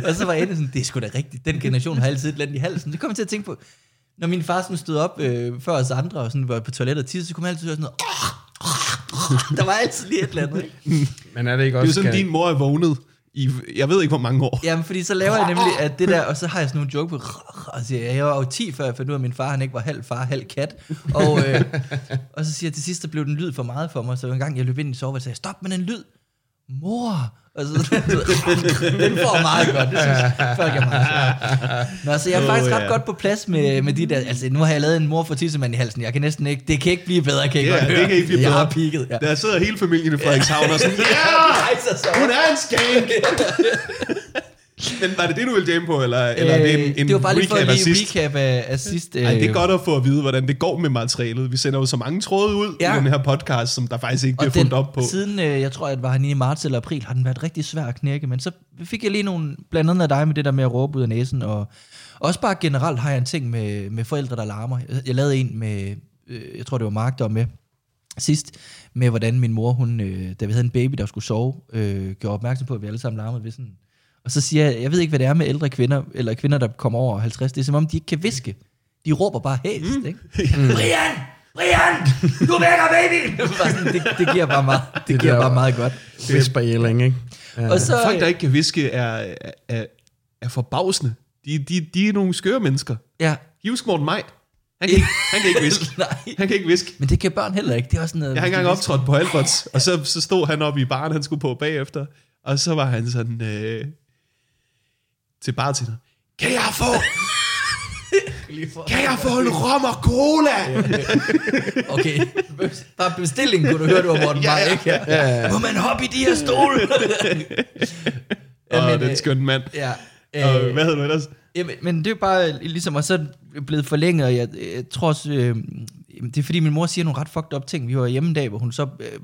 og så var jeg sådan, det er sgu da rigtigt, den generation har altid et andet i halsen, det kom jeg til at tænke på, når min far sådan stod op øh, før os andre, og sådan var på toilettet og tisse, så kunne man altid høre sådan noget, der var altid lige et eller andet, ikke? Men er det ikke Det er også... sådan, skal- din mor er vågnet i, jeg ved ikke, hvor mange år. Jamen, fordi så laver jeg nemlig at det der, og så har jeg sådan nogle joke på, og siger, jeg var jo 10, før jeg fandt ud af, at min far, han ikke var halv far, halv kat. Og, øh, og så siger jeg, til sidst, der blev den lyd for meget for mig, så en gang jeg løb ind i soveværelset, sagde jeg, stop med den lyd. Mor! Og så, den får meget godt, det synes jeg, folk er meget. Nå, så jeg er faktisk ret ja. godt på plads med, med de der, altså nu har jeg lavet en mor for tissemand i halsen, jeg kan næsten ikke, det kan ikke blive bedre, kan jeg Ja, godt det kan ikke blive Jeg bedre. har peaked, ja. Der sidder hele familien i Frederikshavn og sådan, ja, sig hun er en skank. Men var det det, du ville jamme på, eller, eller er det en, en det var bare lige for at lige recap af, af sidst. Ej, det er øh, godt at få at vide, hvordan det går med materialet. Vi sender jo så mange tråde ud ja. I den her podcast, som der faktisk ikke bliver Og fundet den, op på. Siden, øh, jeg tror, at det var han i marts eller april, har den været rigtig svær at knække. Men så fik jeg lige nogle, blandt andet af dig med det der med at råbe ud af næsen. Og også bare generelt har jeg en ting med, med forældre, der larmer. Jeg, jeg lavede en med, øh, jeg tror det var Mark, der var med sidst, med hvordan min mor, hun, øh, da vi havde en baby, der skulle sove, øh, gjorde opmærksom på, at vi alle sammen larmede ved sådan. Og så siger jeg, jeg ved ikke, hvad det er med ældre kvinder, eller kvinder, der kommer over 50. Det er som om, de ikke kan viske. De råber bare hæst, mm. ikke? Brian! Brian! Du vækker baby! Sådan, det, det giver bare meget, det, Det giver der- bare meget godt. Whisper-yelling, ikke? Ja. Og så, Folk, der ikke kan viske, er, er, er forbavsende. De, de, de er nogle skøre mennesker. ja, huske Morten Maj? Han kan, ikke, han kan ikke viske. Nej. Han kan ikke viske. men det kan børn heller ikke. Det er også sådan noget... Jeg har engang optrådt på Alberts, og så, så stod han oppe i baren, han skulle på bagefter, og så var han sådan, øh, til bartender. Kan jeg få, Kan jeg få en rom og cola? Okay, bare bestillingen kunne du høre, du var Morten Ja, ja. ikke? Ja. Må man hoppe i de her stole? Åh, men, den skønne mand. Ja. Og Øh, hvad hedder du ellers? Jamen, men det er jo bare ligesom, og så er blevet forlænget, og jeg, jeg tror også, øh, det er fordi min mor siger nogle ret fucked up ting. Vi var hjemme en dag, hvor hun så, øh,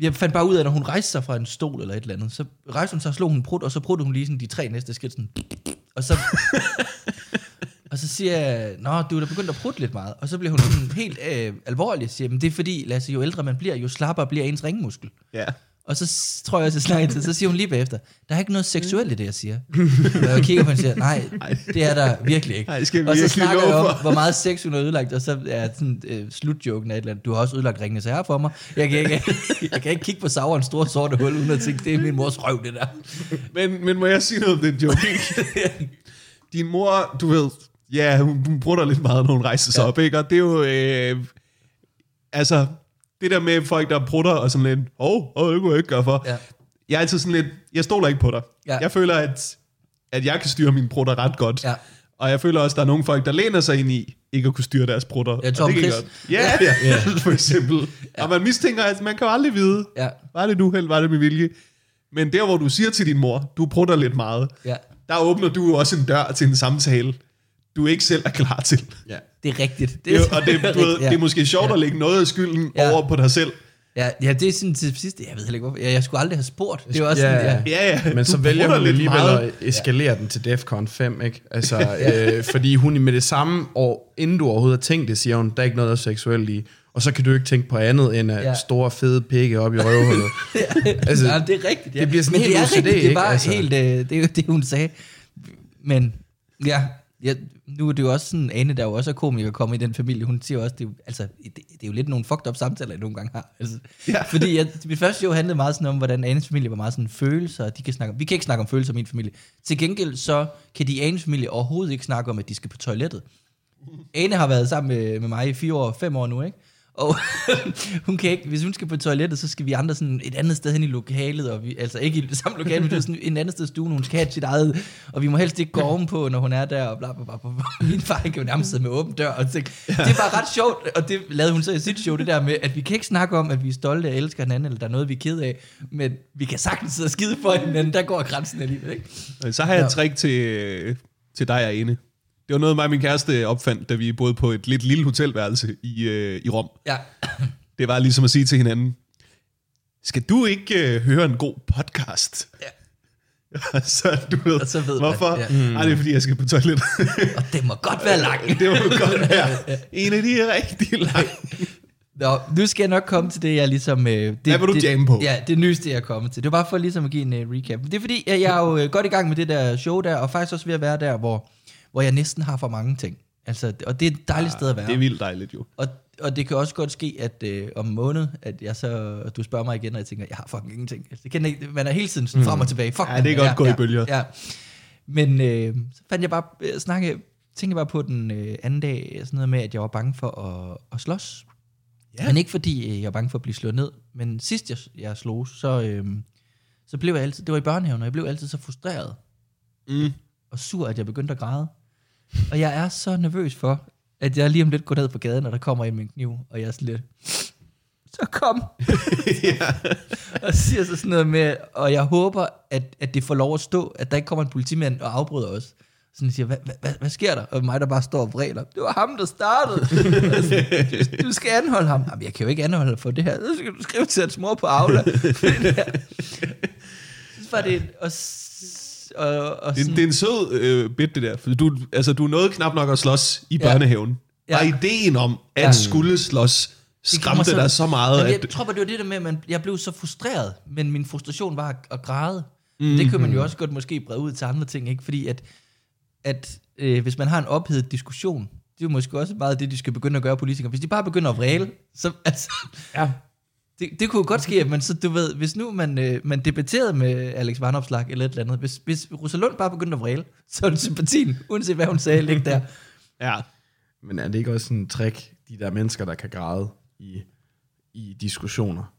jeg fandt bare ud af, at når hun rejste sig fra en stol eller et eller andet, så rejste hun sig og slog hun prut, og så pruttede hun lige sådan de tre næste skridt, sådan, og så, og så siger jeg, nå, du er da begyndt at prutte lidt meget, og så bliver hun sådan helt øh, alvorlig, siger, men det er fordi, Lasse, jo ældre man bliver, jo slappere bliver ens ringmuskel. Ja. Og så tror jeg også, jeg snakker til, så siger hun lige bagefter, der er ikke noget seksuelt i det, jeg siger. Og jeg kigger på hende og siger, nej, det er der virkelig ikke. Nej, det skal og så snakker jeg om, hvor meget sex hun har ødelagt, og så er sådan øh, slutjoken af et eller andet, du har også ødelagt ringene så her for mig. Jeg kan ikke, jeg kan ikke kigge på Saurens store sorte hul, uden at tænke, det er min mors røv, det der. Men, men må jeg sige noget om den joke? Din mor, du ved, ja, hun, hun bruger lidt meget, når hun rejser sig ja. op, ikke? Og det er jo, øh, altså, det der med folk, der prutter og sådan lidt, åh, oh, oh, det kunne jeg ikke gøre for. Ja. Jeg er altid sådan lidt, jeg stoler ikke på dig. Ja. Jeg føler, at, at jeg kan styre mine prutter ret godt. Ja. Og jeg føler også, at der er nogle folk, der læner sig ind i, ikke at kunne styre deres prutter. Ja, Tom det Chris. Ja, ja, ja, for eksempel. Ja. Og man mistænker, at man kan jo aldrig vide, Ja. var det et uheld, var det med vilje. Men der, hvor du siger til din mor, du prutter lidt meget, Ja. der åbner du også en dør til en samtale, du ikke selv er klar til. Ja. Det er rigtigt. Det er, og det, du ved, rigtigt, det er måske sjovt at lægge noget af skylden Ja. over på dig selv. Ja, ja, det er sådan til sidst, jeg ved heller ikke hvorfor, jeg, jeg skulle aldrig have spurgt. Det er også Ja. sådan, ja. Ja, ja. Men så du vælger prutter hun alligevel meget. at eskalere den til Defcon 5, ikke? Altså, øh, fordi hun med det samme år, inden du overhovedet har tænkt det, siger hun, der er ikke noget der er seksuelt i. Og så kan du ikke tænke på andet end at Ja. store, fede pikke op i røvhullet. altså, ja, det er rigtigt. Ja. det bliver sådan Men helt det er OCD, rigtigt, det er ikke? bare Altså. helt, øh, det er jo det, hun sagde. Men ja, ja, nu er det jo også sådan, Ane, der jo også er komiker, kommer i den familie, hun siger også, det er jo, altså, det, det er jo lidt nogle fucked up samtaler, jeg nogle gange har. Altså, Ja. Fordi jeg, mit første show handlede meget sådan om, hvordan Anes familie var meget sådan følelser, og de kan snakke om, vi kan ikke snakke om følelser i min familie. Til gengæld så kan de Anes familie overhovedet ikke snakke om, at de skal på toilettet. Ane har været sammen med, med mig i fire år, fem år nu, ikke? Og hun kan ikke, hvis hun skal på toilettet, så skal vi andre sådan et andet sted hen i lokalet, og vi, altså ikke i det samme lokale, men det er sådan en andet sted i stuen, hun skal have sit eget, og vi må helst ikke gå ovenpå, når hun er der, og bla bla bla. bla. Min far han kan jo nærmest sidde med åben dør, og tænke, det er bare ret sjovt, og det lavede hun så i sit show, det der med, at vi kan ikke snakke om, at vi er stolte og elsker hinanden, eller der er noget, vi er ked af, men vi kan sagtens sidde og skide for hinanden, der går grænsen alligevel, ikke? Så har jeg et trick til, til dig og Ane. Det var noget, mig og min kæreste opfandt, da vi boede på et lidt lille hotelværelse i, øh, i Rom. Ja, Det var ligesom at sige til hinanden, skal du ikke øh, høre en god podcast? Ja. Så, du ved, Og så ved man, hvorfor? ja. Ja. Ej, det er fordi, jeg skal på toilettet. og det må godt være langt. det må godt være en af de rigtig lange. Nå, nu skal jeg nok komme til det, jeg ligesom... Øh, det, Hvad vil du det, jamme på? Ja, det nyeste, jeg er kommet til. Det var bare for ligesom at give en uh, recap. Det er fordi, jeg, jeg er jo øh, godt i gang med det der show der, og faktisk også ved at være der, hvor, hvor jeg næsten har for mange ting. Altså, og det er et dejligt sted at være. Det er vildt dejligt jo. Og, og det kan også godt ske, at øh, om en måned, at jeg så, du spørger mig igen, og jeg tænker, jeg har fucking ingenting. Altså, det kan ikke, man er hele tiden sådan frem og tilbage. Fuck, Mm. Ja, det er godt gået i bølger. Ja. Men øh, så fandt jeg bare, øh, snakke, tænkte jeg bare på den øh, anden dag, sådan noget med, at jeg var bange for at, at slås. Ja. Men ikke fordi øh, jeg var bange for at blive slået ned. Men sidst jeg, jeg slog, så, øh, så blev jeg altid, det var i børnehaven, og jeg blev altid så frustreret Mm. og sur, at jeg begyndte at græde. Og jeg er så nervøs for, at jeg lige om lidt går ned på gaden, og der kommer en med en kniv, og jeg er sådan lidt, så kom. ja. og siger så sådan noget med, og jeg håber, at, at det får lov at stå, at der ikke kommer en politimand og afbryder os. Sådan siger, hvad, hvad, sker der? Og mig, der bare står og vræler. Det var ham, der startede. Sådan, du skal anholde ham. Jamen, jeg kan jo ikke anholde for det her. Så skal du skrive til hans mor på Aula. så var det... Og, og, og Det, sådan, det er en sød øh, bit, det der. For du, altså, du nåede knap nok at slås i Ja. børnehaven. Ja. Bare ideen om, at Ja. skulle slås, Det skræmte dig så meget, Jamen, at... jeg tror bare, det var det der med, at man, jeg blev så frustreret, men min frustration var at, at græde. Mm. Det kan man jo også godt måske brede ud til andre ting, ikke? Fordi at, at øh, hvis man har en ophedet diskussion, det er jo måske også meget det, de skal begynde at gøre politikere. Hvis de bare begynder at vræle, så altså, Ja. Det, det kunne godt ske, at man så, du ved, hvis nu man, øh, man debatterede med Alex Vanopslag eller et eller andet, hvis, hvis Rosalund bare begyndte at vræle, så er det sympatien, uanset hvad hun sagde, ligge der. Ja. Men er det ikke også en trick, de der mennesker, der kan græde i, i diskussioner?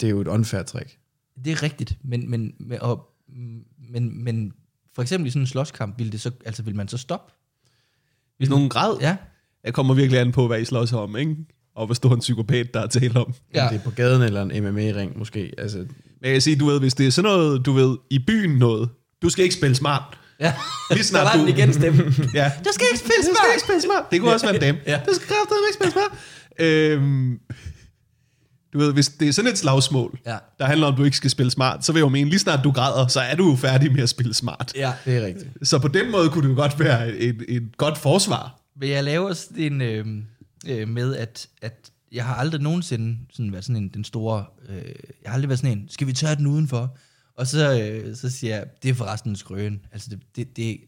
Det er jo et unfair trick. Det er rigtigt, men, men, men, og, men, men for eksempel i sådan en slåskamp, ville, det så, altså, ville man så stoppe? Hvis nogen græd, Ja. jeg kommer virkelig an på, hvad I slås om, ikke? Og hvor stor en psykopat, der er tale om. Ja. Det er på gaden eller en MMA-ring måske. Altså, Men jeg kan sige, du ved, hvis det er sådan noget, du ved, i byen noget, du skal ikke spille smart. Ja. Lige snart der var du- den igen stemme. Ja. Du skal ikke spille Du skal ikke spille smart. Det kunne også være en dame. Ja. Du skal kraftedeme ikke spille smart. Øhm, du ved, hvis det er sådan et slagsmål, Ja. der handler om, at du ikke skal spille smart, så vil jeg jo mene, lige snart du græder, så er du jo færdig med at spille smart. Ja. det er rigtigt. Så på den måde kunne det jo godt være et, et godt forsvar. Men jeg laver sådan en øh, øh, med, at, at jeg har aldrig nogensinde sådan været sådan en, den store... Øh, jeg har aldrig været sådan en, skal vi tage den udenfor? Og så, øh, så siger jeg, det er forresten en skrøn. Altså, det, det, det,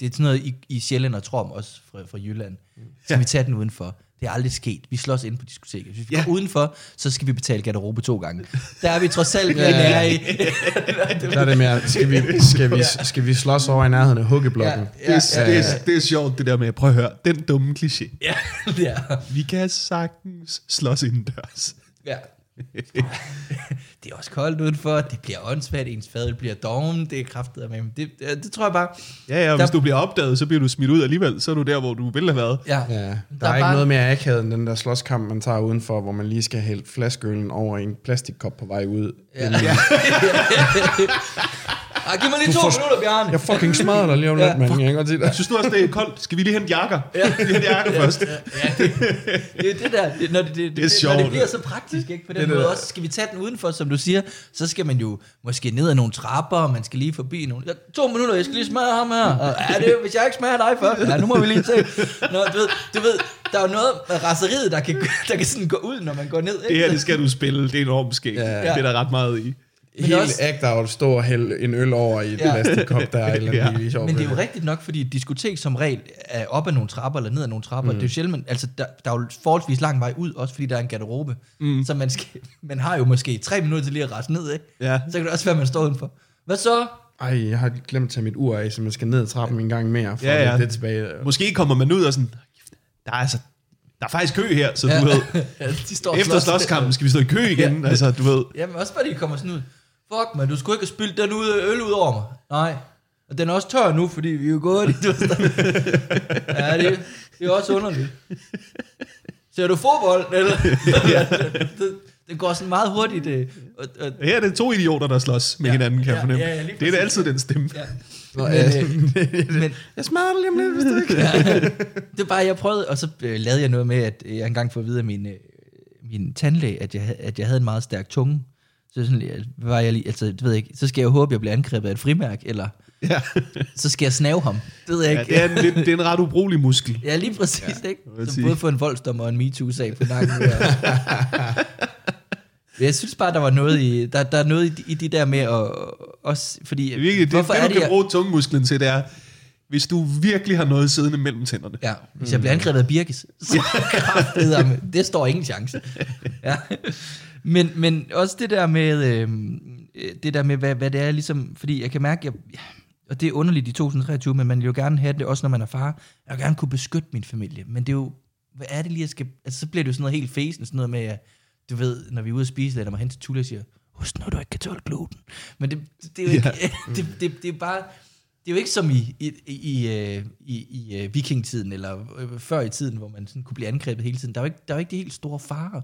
det er sådan noget, I, I Sjælland og Trom, også fra, fra Jylland. Skal Ja. vi tage den udenfor? Det er aldrig sket. Vi slås ind på diskoteket. Hvis vi Ja. går udenfor, så skal vi betale garderobe to gange. Der er vi trods alt ja, ja, i. Der er det mere, skal vi, skal vi, skal vi slås over i nærheden af huggeblokken? Ja, Det, er, det, er, det er sjovt, det der med, prøv at høre, den dumme kliché. ja, er. Vi kan sagtens slås indendørs. Ja. det er også koldt udenfor, det bliver åndssvagt, ens fadel bliver doven, det er kraftet med. Det, det, det tror jeg bare, Ja, ja, og Der- hvis du bliver opdaget, så bliver du smidt ud alligevel. Så er du der, hvor du ville have været. ja. Ja, der, Der er er ikke bare- noget mere akavet end den der slåskamp, man tager udenfor, hvor man lige skal hælde flaskeølen over i en plastikkop på vej ud. Ja. Ah, giv mig lige Du to får- minutter, Bjarne. Jeg fucking smadrer dig lige om Ja. lidt, mand. Jeg kan godt sige det. Synes du også, det er koldt? Skal vi lige hente jakker? Ja. Vi hente jakker først. Ja, det, det er det der, det, når, det, det, det, er når sjovt. det bliver så praktisk, ikke? På den Det måde det. også, skal vi tage den udenfor, som du siger, så skal man jo måske ned ad nogle trapper, og man skal lige forbi nogle... Ja, to minutter, jeg skal lige smadre ham her. Og, ja, det, hvis jeg ikke smager dig først, ja, nu må vi lige se. Nå, du ved, du ved, der er jo noget med raseriet, der kan, der kan sådan gå ud, når man går ned. Ikke? Det her, det skal du spille. Det er enormt skægt. Ja. Det er der ret meget i. Men Helt også- ægte at stå og hælde en øl over i et Ja. plastikkop, der er eller Ja. ja. Men det er jo rigtigt nok, fordi et diskotek som regel er op ad nogle trapper, eller ned ad nogle trapper. Mm. Det er jo sjældent, altså der, der er jo forholdsvis lang vej ud, også fordi der er en garderobe. Mm. Så man, skal, man har jo måske tre minutter til lige at rette ned, ikke? Ja. Så kan det også være, man står udenfor. Hvad så? Ej, jeg har glemt at tage mit ur af, så man skal ned ad trappen en gang mere, for Ja, ja, ja. ja. det tilbage. Måske kommer man ud og sådan, der er altså, der er faktisk kø her, så du ved, ja, de står efter slås. slåskampen skal vi stå i kø igen. Ja. Altså, du ved, Jamen også bare de kommer sådan ud. Fuck man, du skulle ikke have spildt den ud, øl ud over mig. Nej. Og den er også tør nu, fordi vi er jo gået ved. ja, det, det er også underligt. Ser du fodbold? Eller? ja, det, det går sådan meget hurtigt. øh, Og, og, her er det to idioter, der slås med Ja. hinanden, kan jeg Ja, fornemme. ja, ja, det er præcis. altid den stemme. ja. Nå, Men, ja. øh, men, jeg smadrer dig lige om lidt, hvis du ikke... det er bare, jeg prøvede, og så øh, lavede jeg noget med, at jeg engang får at vide af min, øh, min tandlæge, at jeg, at jeg havde en meget stærk tunge. Så sådan, jeg, var jeg lige, altså, det ved jeg ikke, så skal jeg jo håbe, at jeg bliver angrebet af et frimærk, eller Ja. så skal jeg snave ham. Det ved jeg ja, ikke. det er en, lidt, det er en ret ubrugelig muskel. Ja, lige præcis, ja, ikke? Så sige. både få en voldsdommer og en MeToo-sag på nakken. Ja. jeg synes bare, der var noget i, der, der er noget i, de- i de der med at, også, fordi, Det er virkelig, det, hvorfor det, er du det, kan jeg, bruge tungemusklen til, det er, hvis du virkelig har noget siddende mellem tænderne. ja, hvis jeg bliver angrebet af Birkes, så kraftedeme, det står ingen chance. Ja. Men, men også det der med, øh, det der med, hvad, hvad det er ligesom, fordi jeg kan mærke, jeg, og det er underligt i 2023, men man vil jo gerne have det, også når man er far. Jeg vil gerne kunne beskytte min familie, men det er jo, hvad er det lige, jeg skal, altså så bliver det jo sådan noget helt fæsen, sådan noget med, at du ved, når vi er ude at spise, lader mig hen til Tulle og siger, husk nu, du ikke kan tåle gluten. Men det, det, det er jo ikke, det, det, det, er bare, det er jo ikke som i, i, i, øh, i, i øh, vikingetiden, eller øh, før i tiden, hvor man sådan kunne blive angrebet hele tiden. Der er jo ikke, der er jo ikke de helt store farer.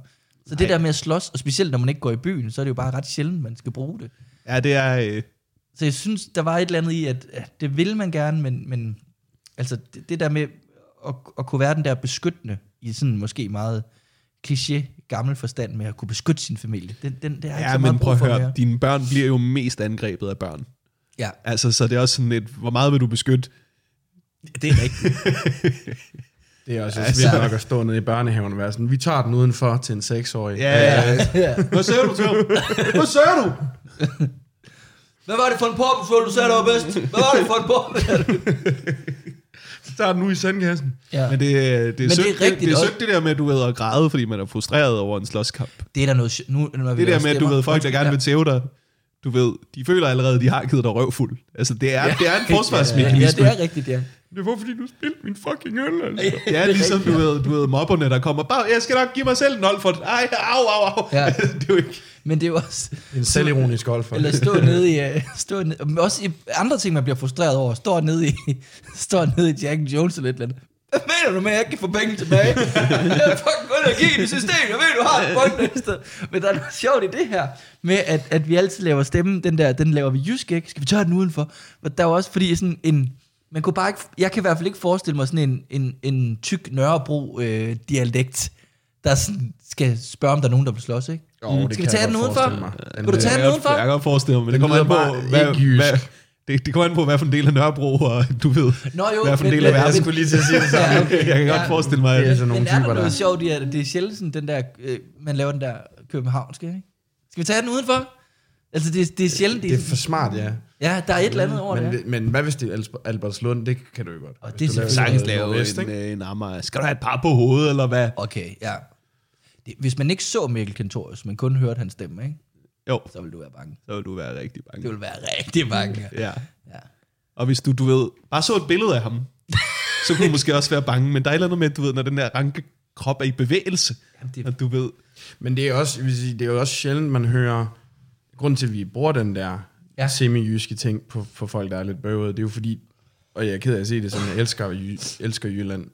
Så det Nej. der med at slås, og specielt når man ikke går i byen, så er det jo bare ret sjældent, man skal bruge det. Ja, det er... Øh, Så jeg synes, der var et eller andet i, at, at det vil man gerne, men, men altså det, det der med at, at kunne være den der beskyttende, i sådan måske meget kliché gammel forstand med at kunne beskytte sin familie, den, den, det er ikke ja, så men meget prøv at høre, dine børn bliver jo mest angrebet af børn. Ja, Altså, så det er også sådan lidt, hvor meget vil du beskytte? det er rigtigt. Det er også Altså- altså, vildt nok at stå nede i børnehaven og være sådan, vi tager den udenfor til en seksårig. Ja, ja. ja. Hvad siger du til ham? Hvad siger du? Hvad var det for en porpesvøl, du sagde, der var bedst? Hvad var det for en porpesvøl? Så tager den nu i sandkassen. Ja. Men det, det, det, er det sødt, er det, rigtigt det, er også. sødt det der med, at du ved at græde, fordi man er frustreret over en slåskamp. Det er der noget... Nu, når vi Det der med, at du ved, folk, der gerne vil tæve dig, du ved, de føler allerede, de har givet dig røvfuld. Altså, det er, det er en Ja, forsvarsmekanisme. ja, det er rigtigt, ja. Det var fordi, du spildte min fucking øl, altså. Det er ligesom, du ved, du ved, mobberne, der kommer, bare, jeg skal nok give mig selv en 0 for det. Ej, au, au, au. Ja. det er jo ikke... Men det er jo også... En selvironisk golfer. Eller stå nede i... Uh, stå nede, også i andre ting, man bliver frustreret over. Står nede i, står nede i Jack Jones eller et eller andet. Hvad mener du med, at jeg ikke kan få penge tilbage? jeg er fucking ind og give i systemet. Jeg ved, du har et point et sted. Men der er noget sjovt i det her, med at, at vi altid laver stemmen. Den der, den laver vi jysk, ikke? Skal vi tørre den udenfor? Men der er også, fordi sådan en... Man kunne bare ikke, jeg kan i hvert fald ikke forestille mig sådan en, en, en tyk Nørrebro-dialekt, der sådan skal spørge, om der er nogen, der vil slås, ikke? Jo, det Skal vi kan tage den udenfor? Vil du tage den jeg, udenfor? Jeg kan godt forestille mig, men det kommer an på, bare hvad, ikke jysk. hvad, det, det kommer an på, hvad for en del af Nørrebro, og du ved, Nå jo, hvad for en men- del af men- verden. Jeg skulle lige til at sige det samme. Ja, okay. Jeg kan godt Ja. forestille mig, Det er at sådan nogle Men er der typer, noget der... sjovt i, at det er sjældent sådan den der, øh, man laver den der københavnske, ikke? Skal vi tage den udenfor? Altså, det, det er sjældent, Det er for smart, ja. Ja, der er et eller andet over men, det. men hvad hvis det er Alber- Albertslund? Det kan du jo godt. Og det er sagtens noget lave en, ikke? øh, en Amager. Skal du have et par på hovedet, eller hvad? Okay, ja. Det, hvis man ikke så Mikkel Kentorius, men kun hørte hans stemme, ikke? Jo, så ville du være bange. så vil du være rigtig bange. Det ville være rigtig bange. Ja. Ja. Og hvis du, du ved, bare så et billede af ham, så kunne du måske også være bange. Men der er et eller andet med, du ved, når den der ranke krop er i bevægelse, Jamen, det- og du ved, Men det er, også, jeg vil sige, det er jo også sjældent, man hører... Grunden til, at vi bruger den der Ja. semi-jyske ting på, på folk, der er lidt bøvede, det er jo fordi, og jeg er ked af at sige det, som jeg elsker, elsker Jylland,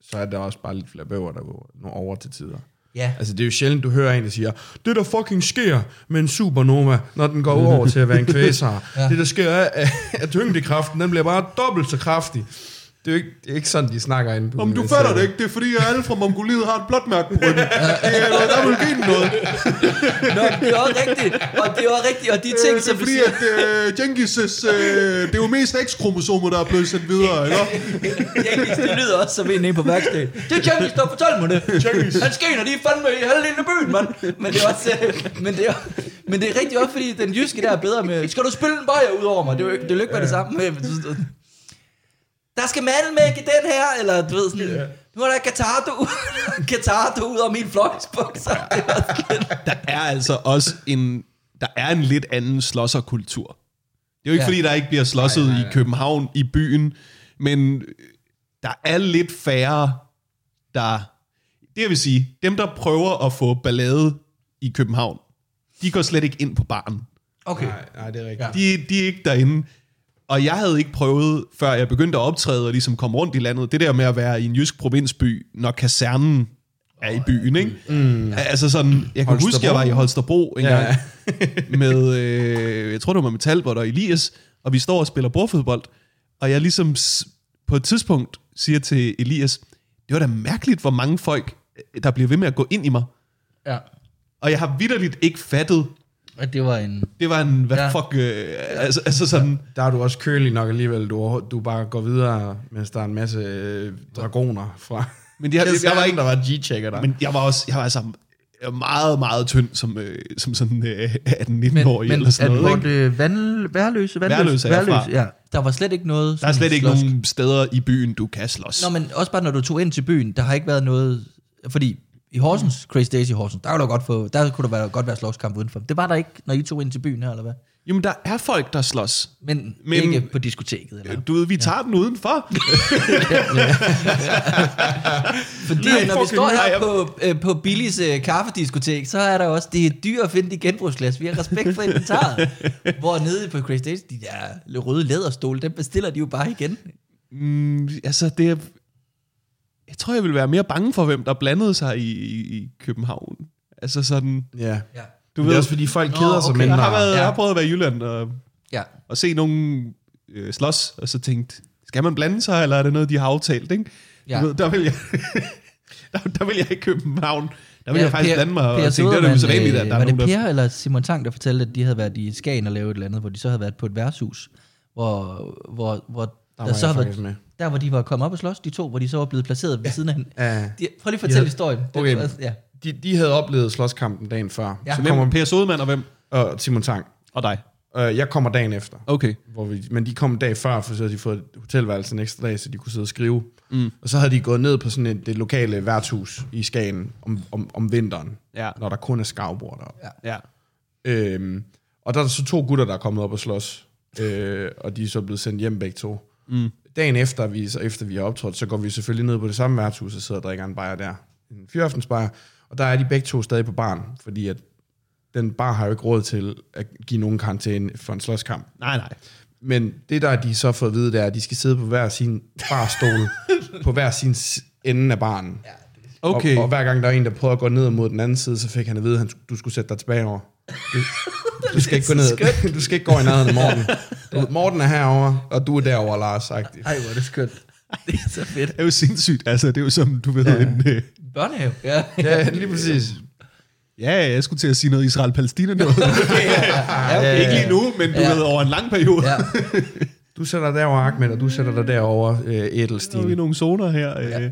så er der også bare lidt flere bøver, der går over til tider. Ja. Altså, det er jo sjældent, du hører en, der siger, det der fucking sker med en supernova, når den går over til at være en kvæsar. Ja. Det der sker er, at tyngdekraften, den bliver bare dobbelt så kraftig. Det er jo ikke, det er ikke sådan, de snakker inde på Om du fatter det ikke, det er fordi, at alle fra Mongoliet har et blåt mærke på ryggen. Det er, der vil den noget. Nå, det er også rigtigt. Og det er også rigtigt. Og de ting, Øh, det som er du fordi, siger... at øh, Genghis' øh, det er jo mest X-kromosomer, der er blevet sendt videre, ikke? Jenkins, det lyder også som en inde på værkstedet. Det er Jenkins, der fortalte mig det. Jenkins. Han skener, de er fandme i halvdelen af byen, mand. Men det er også... øh, Men det er, men det er rigtig også, fordi den jyske der er bedre med... Skal du spille en bajer ud over mig? Det er jo ikke- det er jo ikke være det samme med... Der skal mandelmæk i den her, eller du ved sådan... Nu er der Katardo, Katardo ud over min fløjsbukser. Er Der er altså også en, der er en lidt anden slåsserkultur. Det er jo ikke, Ja. fordi der ikke bliver slåsset Nej, nej, nej, nej. nej. i København, i byen, men der er lidt færre, der... Det vil sige, dem der prøver at få ballade i København, de går slet ikke ind på baren. Okay. Nej, nej, det er rigtigt. De, de er ikke derinde. Og jeg havde ikke prøvet, før jeg begyndte at optræde og ligesom komme rundt i landet, det der med at være i en jysk provinsby, når kasernen er i byen, ikke? Mm. Altså sådan, jeg kan huske, jeg var i Holstebro en Ja. gang med, øh, jeg tror det var med Talbot og Elias, og vi står og spiller bordfodbold, og jeg ligesom på et tidspunkt siger til Elias, det var da mærkeligt, hvor mange folk, der bliver ved med at gå ind i mig. Ja. Og jeg har vidderligt ikke fattet, Og det var en... det var en, hvad Ja. fuck, øh, altså, altså sådan, Der er du også kølig nok alligevel. Du, du bare går videre, mens der er en masse øh, dragoner fra... Men jeg, jeg, jeg var ikke der var G-checker der. Men jeg var også, jeg var altså meget, meget tynd som, øh, som sådan øh, 18-19-årig Men, eller men sådan at noget. Ikke? det vandl, værløse, vandløse, Værløse fra. ja. Der var slet ikke noget... Der er slet ikke slås- nogen steder i byen, du kan slås. Nå, men også bare når du tog ind til byen, der har ikke været noget... Fordi i Horsens, Crazy Days i Horsens, der, var der, godt få, der kunne der være, godt være slåskamp udenfor. Det var der ikke, når I tog ind til byen her, eller hvad? Jamen, der er folk, der slås. Men, Men- ikke på diskoteket, eller? Du ved, vi tager den udenfor. Fordi Nej, når vi står her på, øh, på Billys øh, kaffediskotek, så er der også, det er dyrt at finde de genbrugsglas. Vi har respekt for inventaret. Hvor nede på Crazy Days, de der røde læderstole, dem bestiller de jo bare igen. Mm, altså, det er... Jeg tror, jeg vil være mere bange for, hvem der blandede sig i, i, i København. Altså sådan... ja. Ja. Du Det ved, er også fordi, folk Nå, keder sig okay. mindre. jeg har, været, Ja. jeg har prøvet at være i Jylland og, Ja. og se nogen øh, slås, og så tænkt, skal man blande sig, eller er det noget, de har aftalt, ikke? Ja. Du ved, der vil jeg... der, der vil jeg i København. Der vil ja, jeg faktisk Per- blande mig og Per tænke, det er da Sodermann, usædvanligt, øh, at der er Var det nogen, der... Per eller Simon Tang, der fortalte, at de havde været i Skagen og lavet et eller andet, hvor de så havde været på et værtshus, hvor, hvor, hvor Der der, var så havde været, med. Der hvor de var kommet op og slås, de to, hvor de så var blevet placeret ved siden af hinanden. Ja. De, prøv lige at fortælle Ja. historien. Det Okay. var- ja. De, de havde oplevet slåskampen dagen før. Ja. Så Hvem? kommer Per Sodemann og hvem? og Simon Tang. Og dig. Uh, jeg kommer dagen efter. Okay. Hvor vi, men de kom en dag før, for så havde de fået et hotelværelse en ekstra dag, så de kunne sidde og skrive. Mm. Og så havde de gået ned på sådan et, det lokale værtshus i Skagen om, om, om vinteren, Ja. når der kun er skavbord deroppe. Ja. Ja. Øhm, og der er så to gutter, der er kommet op og slås, øh, og de er så blevet sendt hjem begge to. Mm. Dagen efter, vi, så efter vi har optrådt, så går vi selvfølgelig ned på det samme værtshus og sidder og drikker en bajer der. En fyraftensbajer. Og der er de begge to stadig på barn, fordi at den bar har jo ikke råd til at give nogen karantæne for en slåskamp. Nej, nej. Men det, der de så fået at vide, det er, at de skal sidde på hver sin barstol, på hver sin ende af baren. Okay. Og, og hver gang der er en, der prøver at gå ned mod den anden side, så fik han at vide, at han, du skulle sætte dig tilbage over. Du, du skal ikke gå ned. Du skal ikke gå i nærheden af Morten. Du, Morten er herovre, og du er derovre, Lars. Sagt. Ej, hvor er det skønt. Det er så fedt. Det er jo sindssygt. Altså, det er jo som, du ved, ja. en... Øh, Børnehave. Ja. Ja, lige præcis. ja, jeg skulle til at sige noget Israel-Palæstina noget. ja, okay. Ikke lige nu, men du Ja. ved, over en lang periode. Ja. Du sætter dig derovre, Ahmed, og du sætter dig derovre, øh, Så er vi nogle zoner her. Ja. Øh, og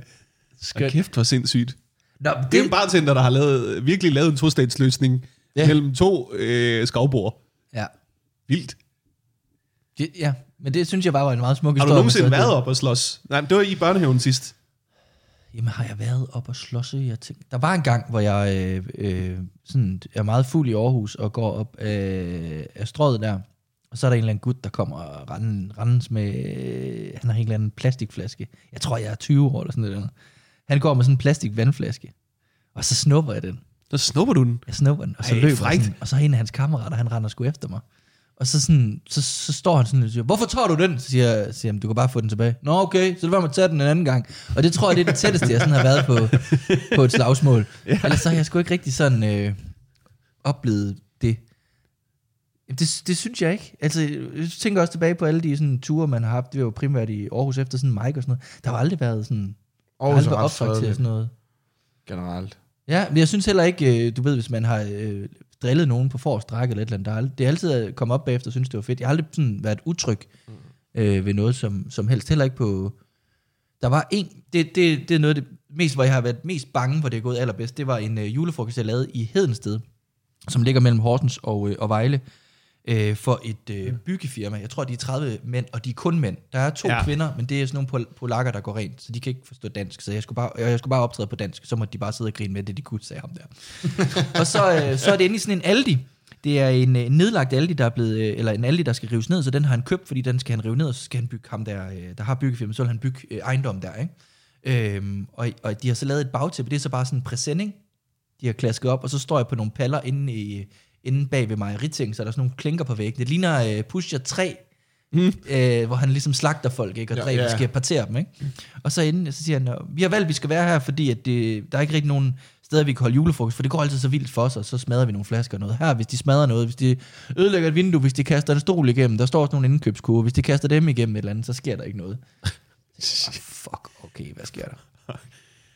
Skønt. kæft, hvor sindssygt. Nå, men Det er en det, bartender, der har lavet, virkelig lavet en tostatsløsning ja. Ja. mellem to øh, skovbord. ja. Vildt. Det, ja, men det synes jeg bare var en meget smuk Har historie. du nogensinde været op og slås? Nej, det var i børnehaven sidst. Jamen har jeg været op og slås? Jeg tænker, der var en gang, hvor jeg øh, øh, sådan, er meget fuld i Aarhus og går op øh, af strøget der. Og så er der en eller anden gut, der kommer og rendens med, øh, han har en eller anden plastikflaske. Jeg tror, jeg er 20 år eller sådan noget. Han går med sådan en plastik vandflaske. Og så snupper jeg den. Så snupper du den. Jeg snupper den, og så Ej, løber jeg frækt. sådan, og så er en af hans kammerater, han render sgu efter mig. Og så, sådan, så, så står han sådan og siger, hvorfor tager du den? Så siger jeg, siger, du kan bare få den tilbage. Nå okay, så det var med at tage den en anden gang. Og det tror jeg, det er det tætteste, jeg sådan har været på, på et slagsmål. Ja. Ellers så har jeg sgu ikke rigtig sådan øh, oplevet det. Jamen, Det, det synes jeg ikke. Altså, jeg tænker også tilbage på alle de sådan, ture, man har haft. Det var jo primært i Aarhus efter sådan mic og sådan noget. Der har aldrig været sådan... Der har Aarhus aldrig været sådan noget. Generelt. Ja, men jeg synes heller ikke, øh, du ved, hvis man har øh, drillet nogen på forrest række eller et eller andet, der er, det er altid at komme op bagefter og synes, det var fedt. Jeg har aldrig sådan været utryg øh, ved noget som, som helst. Heller ikke på... Der var en... Det, det, det er noget af det mest, hvor jeg har været mest bange, hvor det er gået allerbedst. Det var en øh, julefrokost, jeg lavede i Hedensted, som ligger mellem Horsens og, øh, og Vejle, øh, for et øh, byggefirma. Jeg tror, de er 30 mænd, og de er kun mænd. Der er to Ja. kvinder, men det er sådan nogle pol- polakker, der går rent, så de kan ikke forstå dansk. Så jeg skulle bare, jeg skulle bare optræde på dansk, så måtte de bare sidde og grine med det, de kunne, sagde ham der. og så, øh, så er det endelig sådan en Aldi. Det er en øh, nedlagt Aldi, der er blevet, øh, eller en Aldi, der skal rives ned, så den har han købt, fordi den skal han rive ned, og så skal han bygge ham der, øh, der har byggefirma, så vil han bygge øh, ejendom der, ikke? Øhm, og, og de har så lavet et bagtæppe, det er så bare sådan en præsending, de har klasket op, og så står jeg på nogle paller inde, i, inde bag ved mejeriting, så er der sådan nogle klinker på væggen. Det ligner uh, Pusher 3, mm. øh, hvor han ligesom slagter folk, ikke? Og Ja, dræber, ja. skal partere dem, ikke? Og så inden, så siger han, "Nå, vi har valgt, at vi skal være her, fordi at det, der er ikke rigtig nogen steder, vi kan holde julefrokost, for det går altid så vildt for os, og så smadrer vi nogle flasker og noget. Her, hvis de smadrer noget, hvis de ødelægger et vindue, hvis de kaster en stol igennem, der står også nogle indkøbskurve, hvis de kaster dem igennem et eller andet, så sker der ikke noget. Så bare, fuck, okay, hvad sker der?